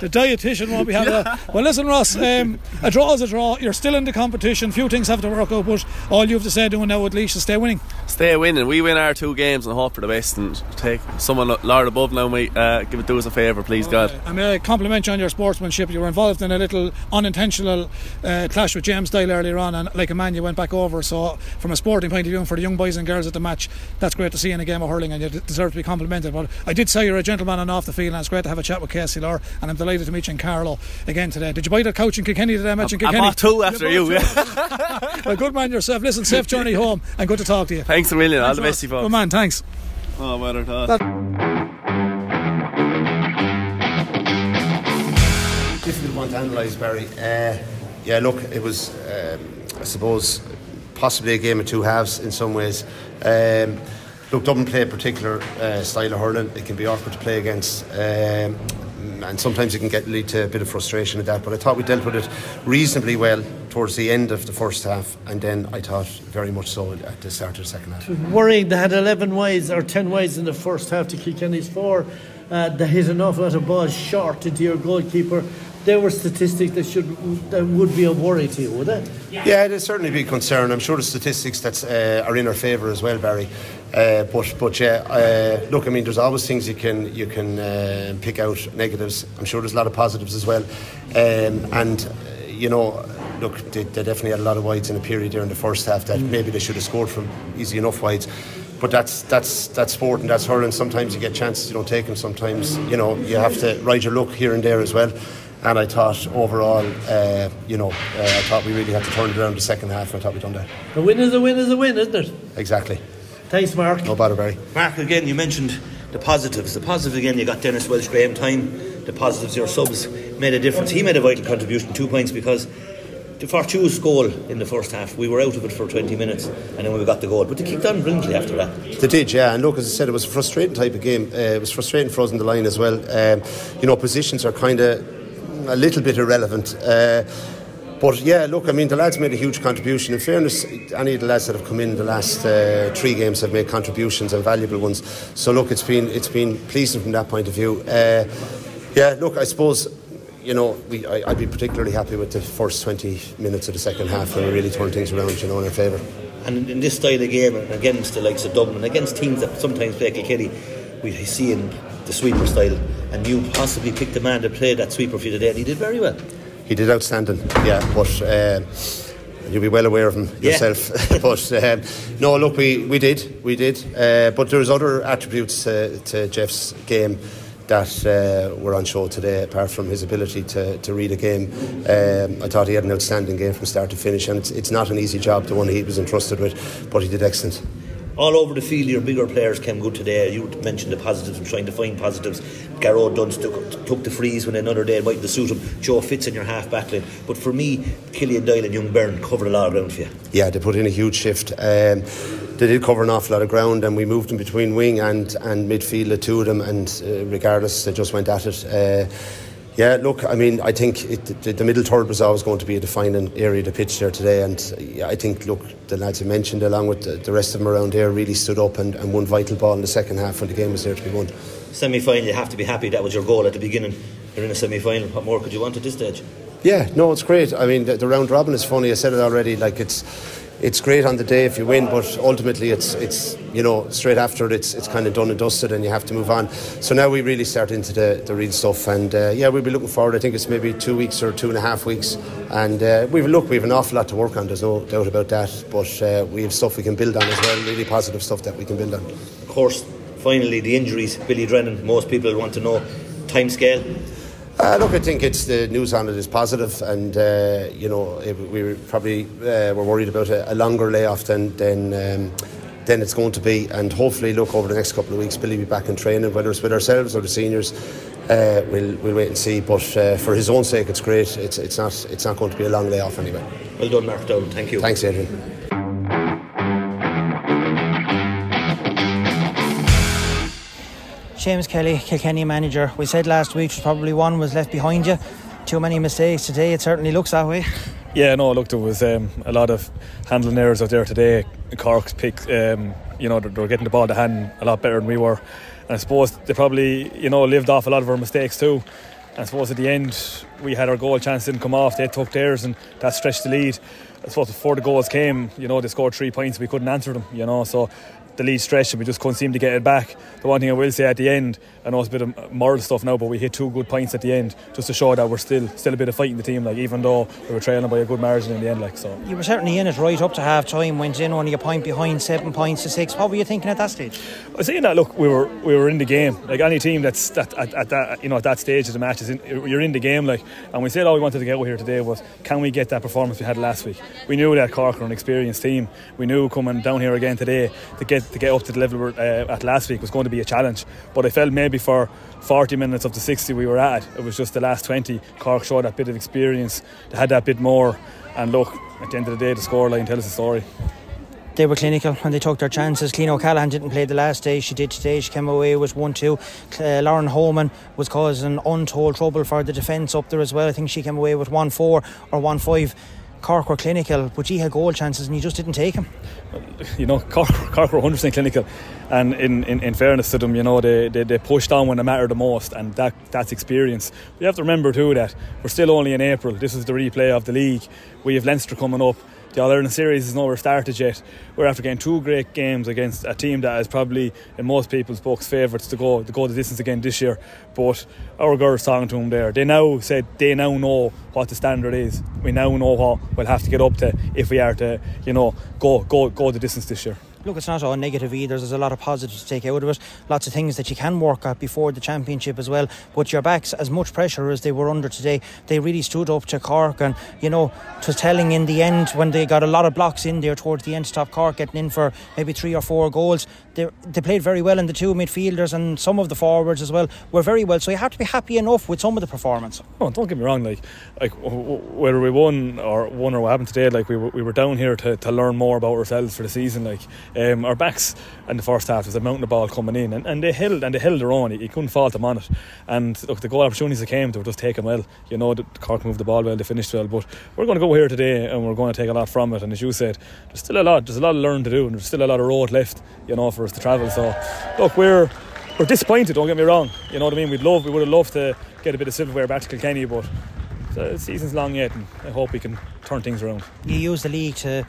The dietitian won't be having a. Well, listen, Ross, um, a draw is a draw. You're still in the competition. Few things have to work out, but all you have to say doing now at least is stay winning. stay winning. We win our two games and hope for the best. And take someone Lord above now, might uh, give it to us a favour, please God. I may compliment you on your sportsmanship. You were involved in a little unintentional uh, clash with James Dyle earlier on, and like a man, you went back over. So, from a sporting point of view, and for the young boys and girls at the match, that's great to see in a game of hurling, and you deserve to be complimented. But I did say you're a gentleman on off the field, and it's great to have a chat with KCLR, and I'm delighted to meet you in Carlow again today. Did you buy the couch in Kilkenny today? I you in I Kilkenny. bought two after you. bought yeah. two. (laughs) well, good man yourself. Listen, safe (laughs) journey home, and good to talk to you. Thanks a million. All Thanks, the best, you folks. Good man, thanks. Oh, better thought. Difficult one to analyse, Barry. Uh, yeah, look, it was, um, I suppose, possibly a game of two halves in some ways. Um, look, Dublin play a particular uh, style of hurling. It can be awkward to play against. Um, and sometimes it can get lead to a bit of frustration at that. But I thought we dealt with it reasonably well towards the end of the first half, and then I thought very much so at the start of the second half. worrying. They had 11 wides or 10 wides in the first half to Kilkenny's four. Uh, they hit an awful lot of balls short into your goalkeeper. They were statistics that should that would be a worry to you, would it? Yeah, it'd certainly be a concern. I'm sure the statistics that uh, are in our favour as well, Barry. Uh, but but yeah, uh, look, I mean, there's always things you can you can uh, pick out negatives. I'm sure there's a lot of positives as well, um, and uh, you know. Look, they, they definitely had a lot of wides in a period there in the first half that maybe they should have scored from easy enough wides. But that's that's that's sport and that's hurling. Sometimes you get chances, you don't take them. Sometimes you know you have to ride your luck here and there as well. And I thought overall, uh, you know, uh, I thought we really had to turn it around the second half. And I thought we done that A win is a win is a win, isn't it? exactly. Thanks, Mark. No bother, Barry. Mark, again, you mentioned the positives. The positives, again, you got Dennis Welsh, Graham Time. The positives, your subs made a difference. He made a vital contribution, two points, because the fortuitous goal in the first half, we were out of it for 20 minutes, and then we got the goal. But they kicked on brilliantly after that. They did, yeah. And look, as I said, it was a frustrating type of game. Uh, it was frustrating for us in the line as well. Um, you know, positions are kind of a little bit irrelevant. Uh, but yeah, look, I mean, the lads made a huge contribution. In fairness, any of the lads that have come in the last uh, three games have made contributions and valuable ones. So look, it's been it's been pleasing from that point of view. Uh, yeah, look, I suppose you know we, I, I'd be particularly happy with the first 20 minutes of the second half when we really turned things around, you know, in our favour. And in this style of game, against the likes of Dublin, against teams that sometimes play Kilkenny, we see in the sweeper style, and you possibly picked the man to play that sweeper for you today, and he did very well. He did outstanding, yeah, but uh, you'll be well aware of him Yeah. yourself. (laughs) but um, no, look, we, we did, we did. Uh, but there's other attributes uh, to Jeff's game that uh, were on show today, apart from his ability to, to read a game. Um, I thought he had an outstanding game from start to finish, and it's, it's not an easy job, the one he was entrusted with, but he did excellent. All over the field, your bigger players came good today. You mentioned the positives and trying to find positives. Garrod Dunst took, took the frees when another day might suit him. Joe Fitz in your half back line. But for me, Killian Doyle and Young Byrne covered a lot of ground for you. Yeah, they put in a huge shift. Um, they did cover an awful lot of ground, and we moved them between wing and, and midfield, the two of them, and uh, regardless, they just went at it. Uh, yeah, look, I mean, I think it, the, the middle third was always going to be a defining area of the pitch there today, and I think, look, the lads you mentioned, along with the, the rest of them around here, really stood up and, and won vital ball in the second half when the game was there to be won. Semi final, you have to be happy that was your goal at the beginning. You're in a semi final. What more could you want at this stage? Yeah, no, it's great. I mean, the, the round robin is funny. I said it already. Like it's, it's great on the day if you win, but ultimately it's, it's you know, straight after it, it's, it's kind of done and dusted, and you have to move on. So now we really start into the, the real stuff, and uh, yeah, we'll be looking forward. I think it's maybe two weeks or two and a half weeks, and uh, we've look, we have an awful lot to work on. There's no doubt about that. But uh, we have stuff we can build on as well. Really positive stuff that we can build on. Of course, finally, the injuries. Billy Drennan. Most people want to know time scale. Uh, look, I think it's the news on it is positive, and uh, you know we probably uh, were worried about a, a longer layoff than than. Um, then it's going to be, and hopefully, look over the next couple of weeks, Billy will be back in training, whether it's with ourselves or the seniors. Uh, we'll we'll wait and see. But uh, for his own sake, it's great. It's it's not it's not going to be a long layoff anyway. Well done, Mark Dowd. Thank you. Thanks, Adrian. James Kelly, Kilkenny manager. We said last week probably one was left behind you. Too many mistakes today. It certainly looks that way. Yeah, no, look, there was um, a lot of handling errors out there today. Cork's pick, um, you know, they were getting the ball to hand a lot better than we were. And I suppose they probably, you know, lived off a lot of our mistakes too. And I suppose at the end, we had our goal chance didn't come off. They took theirs, and that stretched the lead. I suppose before the goals came, you know, they scored three points. We couldn't answer them, you know. So the lead stretched and we just couldn't seem to get it back. The one thing I will say at the end, I know it's a bit of moral stuff now, but we hit two good points at the end just to show that we're still still a bit of fight in the team. Like even though we were trailing by a good margin in the end, like so. You were certainly in it right up to half time. Went in only a point behind, seven points to six. What were you thinking at that stage? I was saying that look, we were we were in the game. Like any team that's that at, at that you know at that stage of the match is in, you're in the game. Like and we said all we wanted to get over here today was can we get that performance we had last week? We knew that Cork were an experienced team. We knew coming down here again today to get to get up to the level uh, at last week was going to be a challenge. But I felt maybe for 40 minutes of the 60 we were at, it was just the last 20. Cork showed that bit of experience, they had that bit more. And look, at the end of the day, the scoreline tells the story. They were clinical and they took their chances. Clean O'Callaghan didn't play the last day. She did today. She came away with 1 2. Uh, Lauren Holman was causing untold trouble for the defence up there as well. I think she came away with 1 4 or 1 5. Cork were clinical, but he had goal chances and you just didn't take them. You know, Cork, (laughs) Cork were 100% clinical, and in, in, in, fairness to them, you know, they, they, they pushed on when it mattered the most, and that that's experience. You have to remember too that we're still only in April. This is the replay of the league. We have Leinster coming up the All Ireland series is nowhere started yet. We're after getting two great games against a team that is probably in most people's books favourites to go to go the distance again this year. But our girls talking to them there, they now said they now know what the standard is. We now know what we'll have to get up to if we are to, you know, go go go the distance this year look, it's not all negative either. There's a lot of positives to take out of it. Lots of things that you can work at before the championship as well. But your backs, as much pressure as they were under today, they really stood up to Cork. And, you know, was telling in the end when they got a lot of blocks in there towards the end stop Cork getting in for maybe three or four goals. They, they played very well in the two midfielders and some of the forwards as well were very well. So you have to be happy enough with some of the performance. Oh, don't get me wrong. Like, like whether we won or won or what happened today, like we were, we were down here to, to learn more about ourselves for the season. Like um, our backs in the first half was a mountain of ball coming in, and, and they held and they held their own. You couldn't fault them on it. And look, the goal opportunities that came, they were just taken well. You know, the Cork moved the ball well, they finished well. But we're going to go here today, and we're going to take a lot from it. And as you said, there's still a lot. There's a lot of learn to do, and there's still a lot of road left. You know, for us to travel. So, look, we're we're disappointed. Don't get me wrong. You know what I mean. We'd love, we would have loved to get a bit of silverware back to Kilkenny, but the season's long yet, and I hope we can turn things around. You use the league to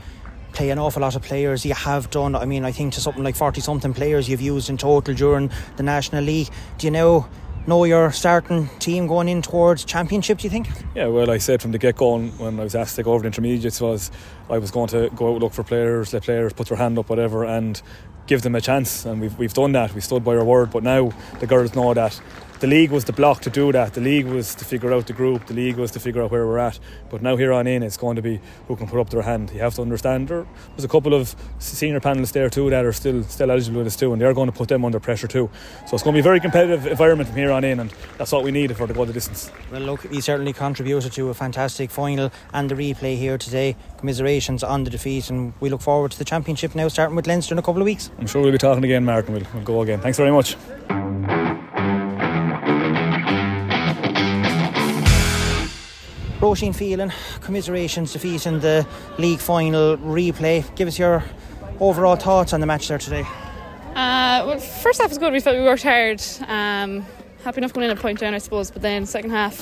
play an awful lot of players. You have done. I mean, I think to something like forty something players you've used in total during the National League. Do you know? Know your starting team going in towards championship? Do you think? Yeah, well, I said from the get go when I was asked to take over the intermediates was I was going to go out look for players, let players put their hand up, whatever, and give them a chance. And we've we've done that. We stood by our word. But now the girls know that the league was the block to do that. The league was to figure out the group. The league was to figure out where we're at. But now here on in, it's going to be who can put up their hand. You have to understand there, there's a couple of senior panelists there too that are still still eligible with us too, and they're going to put them under pressure too. So it's going to be a very competitive environment from here on in, and that's what we needed for the go the distance. Well, look, he certainly contributed to a fantastic final and the replay here today. Commiserations on the defeat, and we look forward to the championship now, starting with Leinster in a couple of weeks. I'm sure we'll be talking again, Martin. We'll, we'll go again. Thanks very much. Roisin Phelan, commiserations defeat in the league final replay. Give us your overall thoughts on the match there today. Uh, well, first half was good. We felt we worked hard. Um, happy enough going in a point down, I suppose. But then second half,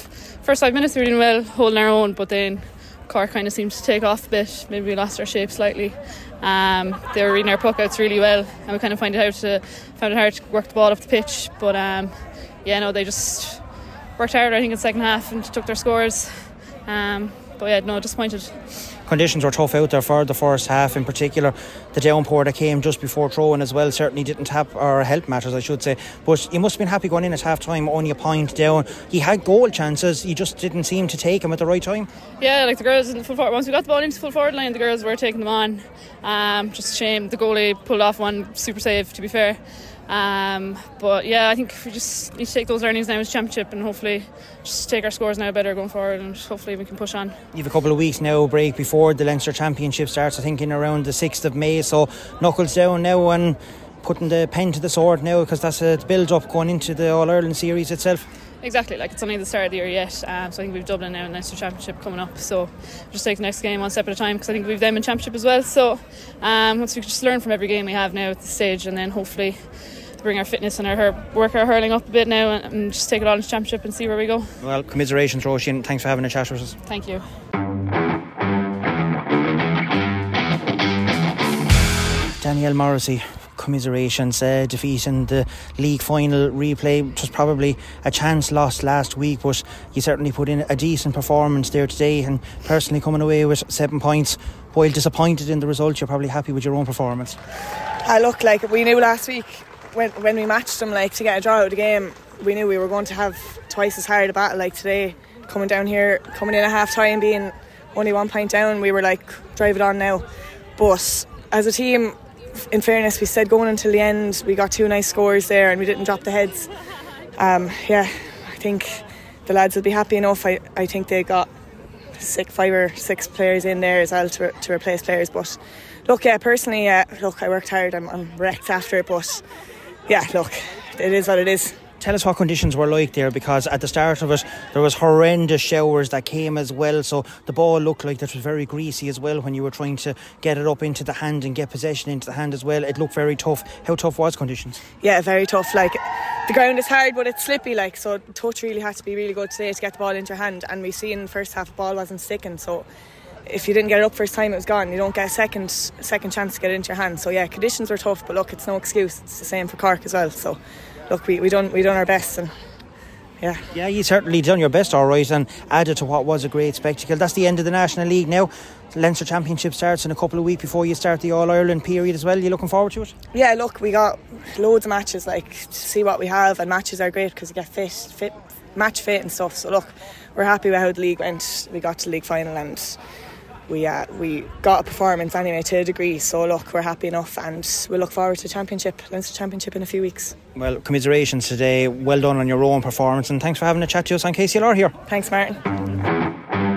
first five minutes we were doing well, holding our own. But then Cork kind of seemed to take off a bit. Maybe we lost our shape slightly. Um, they were reading our puck outs really well, and we kind of find it out to found it hard to work the ball up the pitch. But um, yeah, no, they just worked hard. I think in the second half and took their scores. Um, but yeah, no, disappointed. conditions were tough out there for the first half, in particular. The downpour that came just before throwing as well certainly didn't tap or help matters, I should say. But you must have been happy going in at half time, only a point down. He had goal chances, he just didn't seem to take them at the right time. Yeah, like the girls in the full forward. Once we got the ball into the full forward line, the girls were taking them on. Um, just a shame the goalie pulled off one super save. To be fair, um, but yeah, I think we just need to take those learnings now as championship and hopefully just take our scores now better going forward and hopefully we can push on. You have a couple of weeks now break before the Leinster Championship starts. I think in around the sixth of May. So knuckles down now and putting the pen to the sword now because that's a build up going into the All Ireland series itself. Exactly, like it's only the start of the year yet, um, so I think we've Dublin now and Leinster Championship coming up. So just take the next game one step at a time because I think we've them in Championship as well. So um, once we just learn from every game we have now at this stage, and then hopefully bring our fitness and our hur- work our hurling up a bit now and, and just take it on to Championship and see where we go. Well, commiserations, Roisin. And thanks for having a chat with us. Thank you. Danielle Morrissey, commiserations, uh, defeat in the league final replay. It was probably a chance lost last week, but you certainly put in a decent performance there today and personally coming away with seven points. While disappointed in the result, you're probably happy with your own performance. I look like we knew last week when when we matched them like to get a draw out of the game, we knew we were going to have twice as hard a battle like today. Coming down here, coming in at half time, being only one point down, we were like, drive it on now. But as a team, in fairness, we said going until the end, we got two nice scores there and we didn't drop the heads. Um, yeah, I think the lads will be happy enough. I, I think they got six, five or six players in there as well to, to replace players. But look, yeah, personally, look, I worked hard. I'm, I'm wrecked after it, but yeah, look, it is what it is. Tell us what conditions were like there because at the start of it there was horrendous showers that came as well so the ball looked like that was very greasy as well when you were trying to get it up into the hand and get possession into the hand as well. It looked very tough. How tough was conditions? Yeah very tough. Like the ground is hard but it's slippy like so touch really had to be really good today to get the ball into your hand and we seen the first half the ball wasn't sticking so if you didn't get it up first time it was gone. You don't get a second second chance to get it into your hand. So yeah conditions were tough but look it's no excuse. It's the same for Cork as well so look we, we done we done our best and yeah. Yeah, you certainly done your best, all right, and added to what was a great spectacle. That's the end of the National League now. The Leinster Championship starts in a couple of weeks before you start the All Ireland period as well. You looking forward to it? Yeah, look, we got loads of matches. Like to see what we have, and matches are great because you get fit, fit, match fit and stuff. So look, we're happy with how the league went. We got to the league final and we uh, we got a performance anyway to a degree. So look, we're happy enough, and we look forward to championship, Leinster Championship in a few weeks. Well, commiserations today. Well done on your own performance, and thanks for having a chat to us on KCLR here. Thanks, Martin.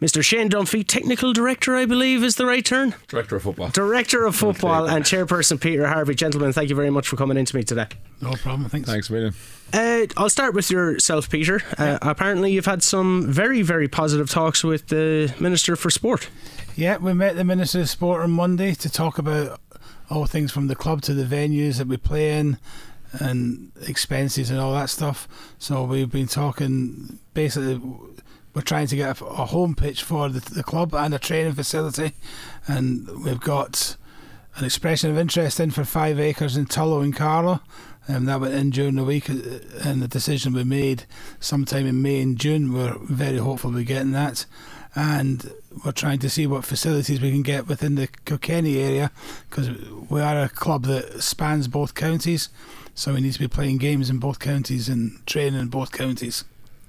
Mr. Shane Dunphy, technical director, I believe, is the right turn. Director of football. Director of football and chairperson Peter Harvey. Gentlemen, thank you very much for coming in to me today. No problem. Thanks. Thanks, William. Uh, I'll start with yourself, Peter. Uh, apparently, you've had some very, very positive talks with the Minister for Sport. Yeah, we met the Minister of Sport on Monday to talk about all things from the club to the venues that we play in and expenses and all that stuff. So we've been talking basically we're trying to get a, a home pitch for the, the, club and a training facility, and we've got an expression of interest in for five acres in Tullow and Carlow. Um, that went in during the week, and the decision we made sometime in May and June. We're very hopeful we're getting that, and we're trying to see what facilities we can get within the Kilkenny area because we are a club that spans both counties, so we need to be playing games in both counties and training in both counties.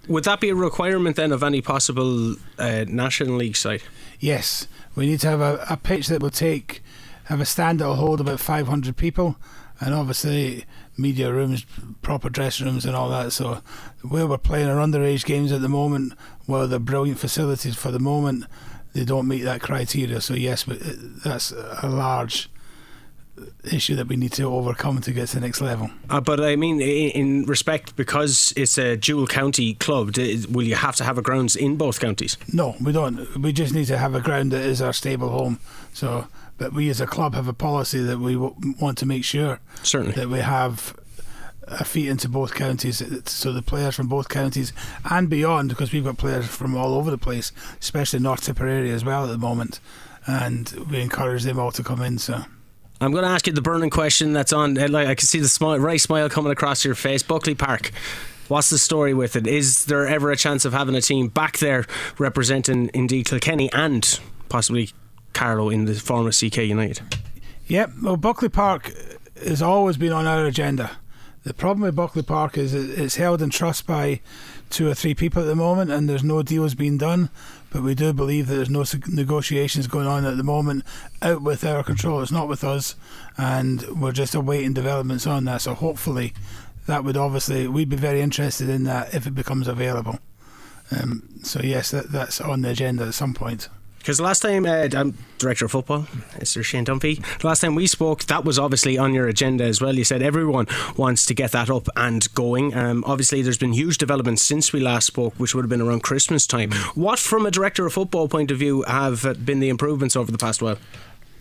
Would that be a requirement then of any possible uh, National League side? Yes, we need to have a, a pitch that will take have a stand that will hold about 500 people, and obviously media rooms, proper dressing rooms, and all that. So where we're playing our underage games at the moment, while they're brilliant facilities for the moment, they don't meet that criteria. So yes, but that's a large issue that we need to overcome to get to the next level. Uh, but I mean, in, in, respect, because it's a dual county club, will you have to have a grounds in both counties? No, we don't. We just need to have a ground that is our stable home. So, but we as a club have a policy that we w- want to make sure certainly that we have a feet into both counties, so the players from both counties and beyond, because we've got players from all over the place, especially North Tipperary as well at the moment, and we encourage them all to come in. So. I'm going to ask you the burning question that's on. Uh, like I can see the smile, right smile coming across your face. Buckley Park. What's the story with it? Is there ever a chance of having a team back there representing indeed Kilkenny and possibly Carlow in the former CK United? Yep. Well, Buckley Park has always been on our agenda. The problem with Buckley Park is it's held in trust by two or three people at the moment, and there's no deals being done. But we do believe that there's no negotiations going on at the moment out with our control. It's not with us, and we're just awaiting developments on that. So hopefully, that would obviously we'd be very interested in that if it becomes available. Um, so yes, that, that's on the agenda at some point. Because the last time, uh, I'm director of football, Mr. Shane Dunphy. The last time we spoke, that was obviously on your agenda as well. You said everyone wants to get that up and going. Um, obviously, there's been huge developments since we last spoke, which would have been around Christmas time. What, from a director of football point of view, have been the improvements over the past while?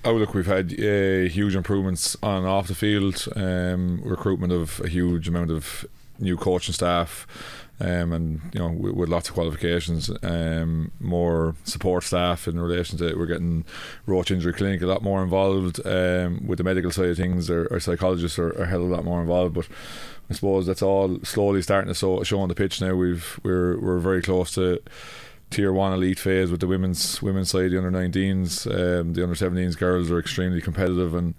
Oh look, we've had uh, huge improvements on and off the field. Um, recruitment of a huge amount of new coaching staff um, and you know with, with, lots of qualifications, um, more support staff in relation to it. we're getting Roach Injury Clinic a lot more involved um, with the medical side of things. Our, our psychologists are, are hell of a lot more involved, but I suppose that's all slowly starting to show, show on the pitch now. We've we're we're very close to tier one elite phase with the women's women's side, the under 19s, um, the under 17s girls are extremely competitive and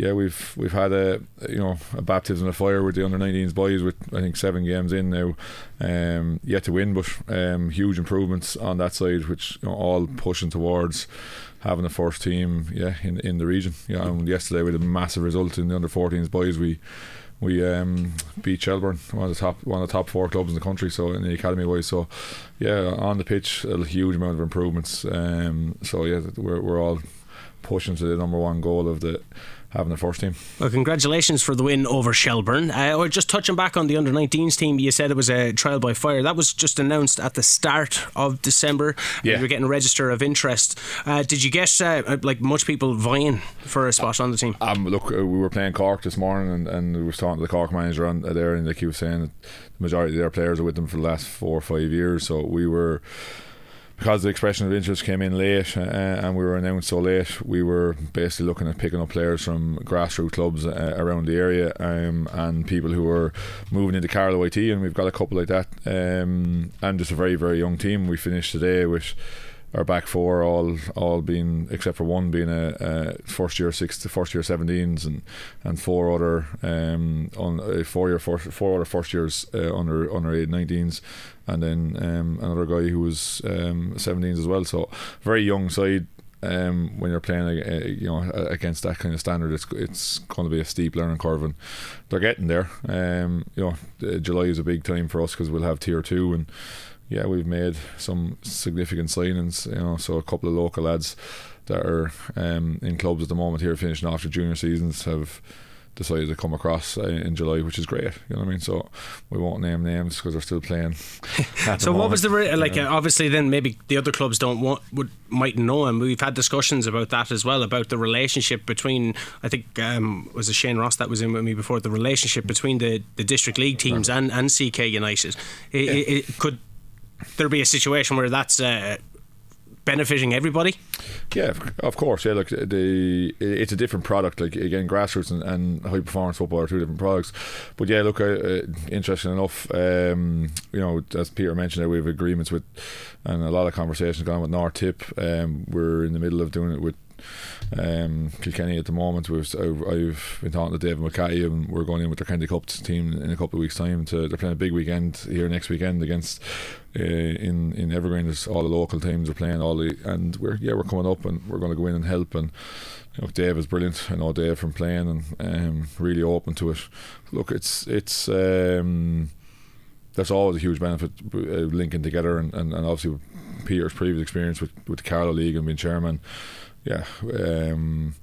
yeah, we've we've had a you know a baptism of fire with the under 19s boys with I think seven games in now, um, yet to win, but um, huge improvements on that side, which you know, all pushing towards having a first team, yeah, in in the region. Yeah, and yesterday we had a massive result in the under 14s boys. We we um, beat Shelbourne, one of the top one of the top four clubs in the country. So in the academy wise, so yeah, on the pitch, a huge amount of improvements. Um, so yeah, we're we're all pushing to the number one goal of the having the first team. Well, congratulations for the win over Shelbourne. Uh, or just touching back on the under 19s team, you said it was a trial by fire. That was just announced at the start of December. Yeah. You were getting a register of interest. Uh, did you get uh, like much people vying for a spot on the team? Um, look, uh, we were playing Cork this morning, and, and we were talking to the Cork manager on uh, there, and like he was saying, that the majority of their players are with them for the last four or five years. So we were because the expression of interest came in late uh, and we were announced so late, we were basically looking at picking up players from grassroots clubs uh, around the area um, and people who were moving into Carlow IT, and we've got a couple like that. Um, and just a very, very young team. We finished today with our back four all all being except for one being a, a first year six first year 17s and and four other um on uh, four year four, four other first years uh, under under 8 19s and then um, another guy who was um, 17s as well so very young side um, when you're playing, uh, you know, against that kind of standard, it's it's going to be a steep learning curve, and they're getting there. Um, you know, July is a big time for us because we'll have tier two, and yeah, we've made some significant signings. You know, so a couple of local lads that are um, in clubs at the moment here, finishing off their junior seasons, have decided to come across uh, in July, which is great. You know what I mean? So we won't name names because they're still playing. (laughs) so what was the re- like? Uh, obviously, then maybe the other clubs don't want would might know, and we've had discussions about that as well about the relationship between. I think um, was it Shane Ross that was in with me before the relationship between the, the district league teams and, and CK United. It, yeah. it, it could there be a situation where that's uh, benefiting everybody? Yeah, of course. Yeah, look, the it's a different product. Like again, grassroots and, and high performance football are two different products. But yeah, look, uh, uh, interesting enough. Um, you know, as Peter mentioned, we have agreements with, and a lot of conversations going on with North Tip. Um, we're in the middle of doing it with um, Kilkenny at the moment. We've I've, been talking to David McCarthy, and we're going in with their County Cup team in a couple of weeks' time. To they're playing a big weekend here next weekend against uh, in in Evergreen. There's all the local teams are playing all the, and we're yeah we're coming up and we're going to go in and help and. You know, Dave is brilliant. I know Dave from playing and um, really open to it. Look, it's it's um, that's always a huge benefit uh, linking together and, and, and obviously Peter's previous experience with, with the Carlow League and being chairman yeah, um,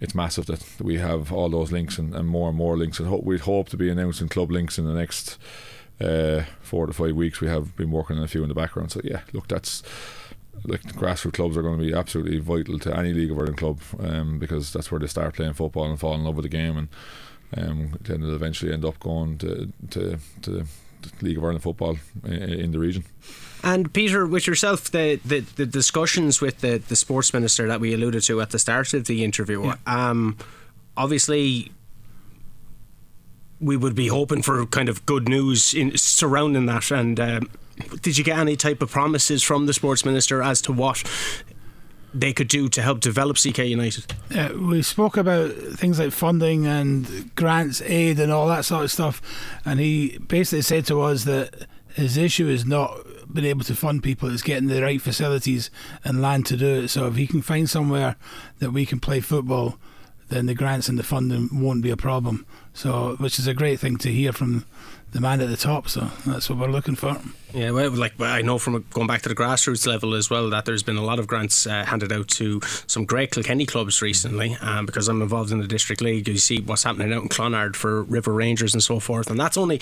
it's massive that we have all those links and, and more and more links. And ho- we'd hope to be announcing club links in the next uh, four to five weeks. We have been working on a few in the background. So yeah, look, that's like grassroots clubs are going to be absolutely vital to any League of Ireland club um, because that's where they start playing football and fall in love with the game and um, then they'll eventually end up going to to, to League of Ireland football in, in the region. And Peter, with yourself, the, the, the, discussions with the, the sports minister that we alluded to at the start of the interview, yeah. um, obviously we would be hoping for kind of good news in surrounding that. And um, did you get any type of promises from the sports minister as to what they could do to help develop CK United? Uh, we spoke about things like funding and grants, aid, and all that sort of stuff. And he basically said to us that his issue is not being able to fund people, it's getting the right facilities and land to do it. So if he can find somewhere that we can play football, then the grants and the funding won't be a problem. So, which is a great thing to hear from the man at the top. So that's what we're looking for. Yeah, well, like I know from going back to the grassroots level as well that there's been a lot of grants uh, handed out to some great Kilkenny clubs recently. Um, because I'm involved in the district league, you see what's happening out in Clonard for River Rangers and so forth, and that's only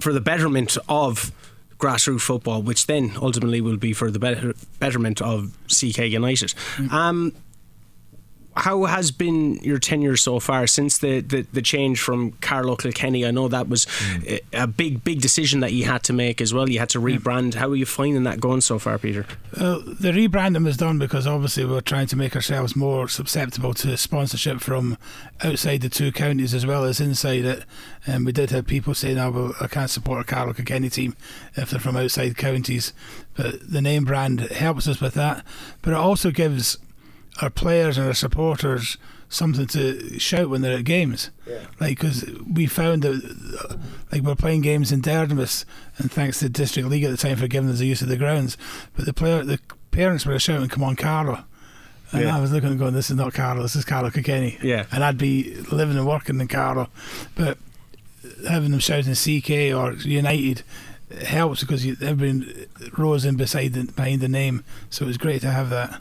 for the betterment of grassroots football, which then ultimately will be for the better, betterment of CK United. Mm. Um, how has been your tenure so far since the, the, the change from Carlow Kilkenny? I know that was mm. a, a, big, big decision that you had to make as well. You had to rebrand. How are you finding that going so far, Peter? Uh, the rebranding was done because obviously we're trying to make ourselves more susceptible to sponsorship from outside the two counties as well as inside it. And we did have people saying, oh, well, I can't support a Carlow Kilkenny team if they're from outside counties. But the name brand helps us with that. But it also gives our players and our supporters something to shout when they're at games. Yeah. Like, because we found that, like, we're playing games in Derdimus, and thanks to the district league at the time for giving us the use of the grounds. But the player, the parents were shouting, "Come on, Carlow!" And yeah. I was looking and going, "This is not Carlow. This is Carlow Kilkenny." Yeah. And I'd be living and working in Carlow, but having them shouting CK or United helps because everyone rose in beside the, behind the name. So it was great to have that.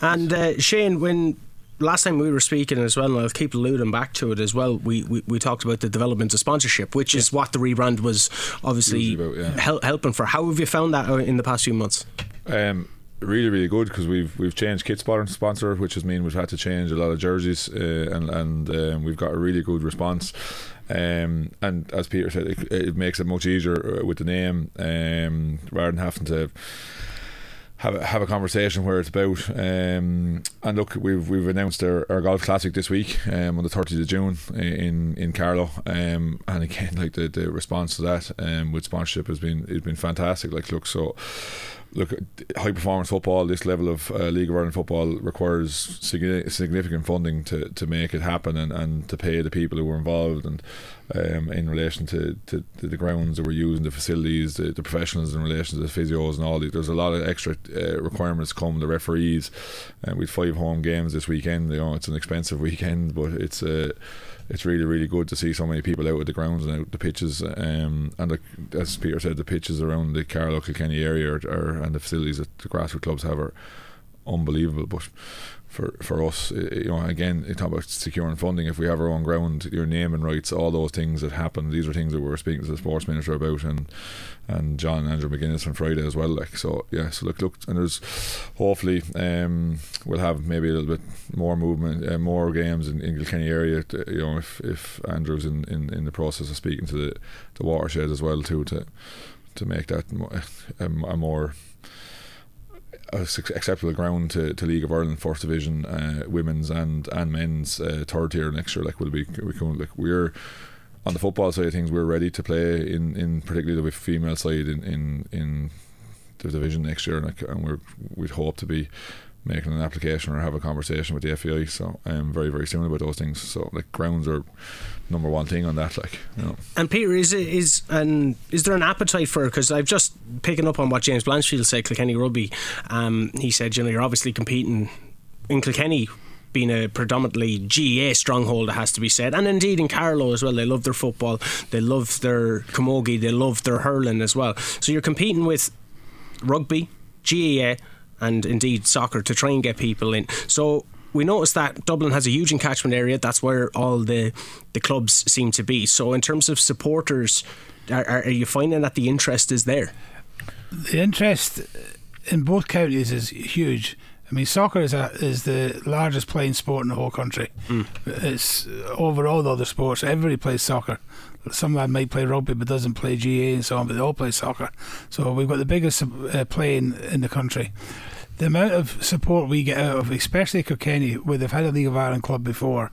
And uh, Shane, when last time we were speaking as well, and I'll keep alluding back to it as well. We, we, we talked about the development of sponsorship, which yeah. is what the rebrand was obviously about, yeah. hel- helping for. How have you found that in the past few months? Um, really, really good because we've we've changed kit sponsor, which has mean we've had to change a lot of jerseys, uh, and and um, we've got a really good response. Um, and as Peter said, it, it, makes it much easier uh, with the name um, rather than having to have a, have a conversation where it's about. Um, and look, we've we've announced our, our golf classic this week um, on the 30th of June in in Carlow. Um, and again, like the, the response to that um, with sponsorship has been it's been fantastic. Like, look, so look, high performance football, this level of uh, League of Ireland football requires significant funding to, to make it happen and, and to pay the people who were involved and um, in relation to, to, to, the grounds that we're using, the facilities, the, the, professionals in relation to the physios and all. These. There's a lot of extra uh, requirements come. The referees, and uh, we've five home games this weekend. You know, it's an expensive (laughs) weekend, but it's uh, it's really really good to see so many people out at the grounds and out the pitches. Um, and the, as Peter said, the pitches around the Carlow Kilkenny area are, are, and the facilities that the grassroots clubs have are unbelievable. But for for us, you know, again, you talk about securing funding. If we have our own ground, your naming rights, all those things that happen, these are things that we were speaking to the sports minister about, and and John and Andrew McGuinness on Friday as well. Like so, yeah. So look, look, and there's hopefully um, we'll have maybe a little bit more movement, uh, more games in, in Kilkenny area. To, you know, if if Andrew's in, in, in the process of speaking to the the watershed as well too to to make that a, a more acceptable ground to, to League of Ireland First Division uh, women's and and men's uh, third tier next year. Like we'll be we can like we're on the football side of things, we're ready to play in, in particularly the female side in, in, in the division next year, and, like, and we're we'd hope to be making an application or have a conversation with the FAI. So I'm um, very very soon about those things. So like grounds are number one thing on that. Like you know. And Peter, is is and is there an appetite for? Because I've just picking up on what James Blanchfield said, Kilkenny Rugby. Um, he said, you know, you're obviously competing in Kilkenny being a predominantly GAA stronghold, it has to be said, and indeed in Carlow as well. They love their football, they love their camogie, they love their hurling as well. So you're competing with rugby, GAA, and indeed soccer to try and get people in. So we noticed that Dublin has a huge catchment area. That's where all the the clubs seem to be. So in terms of supporters, are, are you finding that the interest is there? The interest in both counties is huge. I mean, soccer is a, is the largest playing sport in the whole country. Mm. It's over all the other sports. Everybody plays soccer. Some lad might play rugby but doesn't play GA and so on, but they all play soccer. So we've got the biggest uh, playing in the country the amount of support we get out of, especially Kilkenny, where they've had a League of Ireland club before,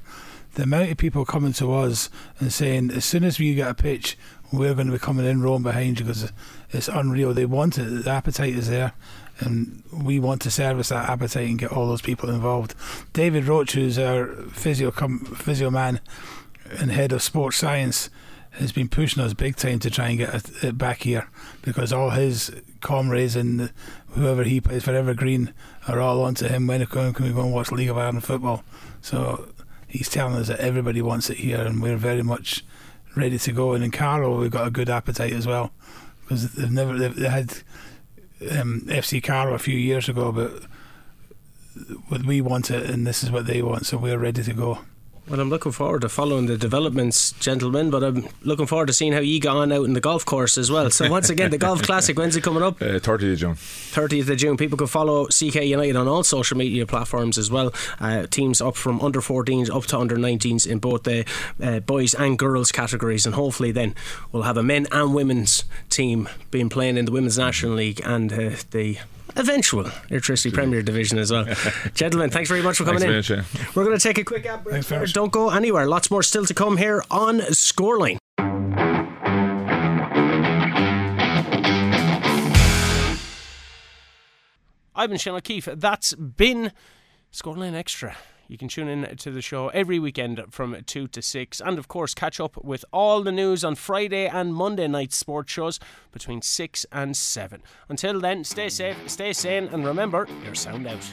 the amount of people coming to us and saying, as soon as you get a pitch, we're going to be coming in rowing behind you because it's unreal. They want it. The appetite is there. And we want to service that appetite and get all those people involved. David Roach, who's our physio com- physio man and head of sports science, has been pushing us big time to try and get it back here because all his comrades and whoever he plays for Evergreen are all onto him. When can we go and watch League of Ireland football? So he's telling us that everybody wants it here, and we're very much ready to go. And in Carlow, we've got a good appetite as well because they've never they've, they had um, FC Carlow a few years ago, but we want it, and this is what they want, so we're ready to go. Well, I'm looking forward to following the developments, gentlemen, but I'm looking forward to seeing how you go on out in the golf course as well. So, once again, the Golf (laughs) Classic, when's it coming up? Uh, 30th of June. 30th of June. People can follow CK United on all social media platforms as well. Uh, teams up from under 14s up to under 19s in both the uh, boys and girls categories, and hopefully then we'll have a men and women's team being playing in the Women's National League and uh, the eventual Airtricity Premier Division as well. (laughs) Gentlemen, thanks very much for coming Thanks in. very We're going to take a quick ad break. Don't go anywhere. Lots more still to come here on Scoreline. I've been Shane O'Keefe. That's been Scoreline Extra. You can tune in to the show every weekend from 2 to 6, and of course, catch up with all the news on Friday and Monday night sports shows between 6 and 7. Until then, stay safe, stay sane, and remember, you're sound out.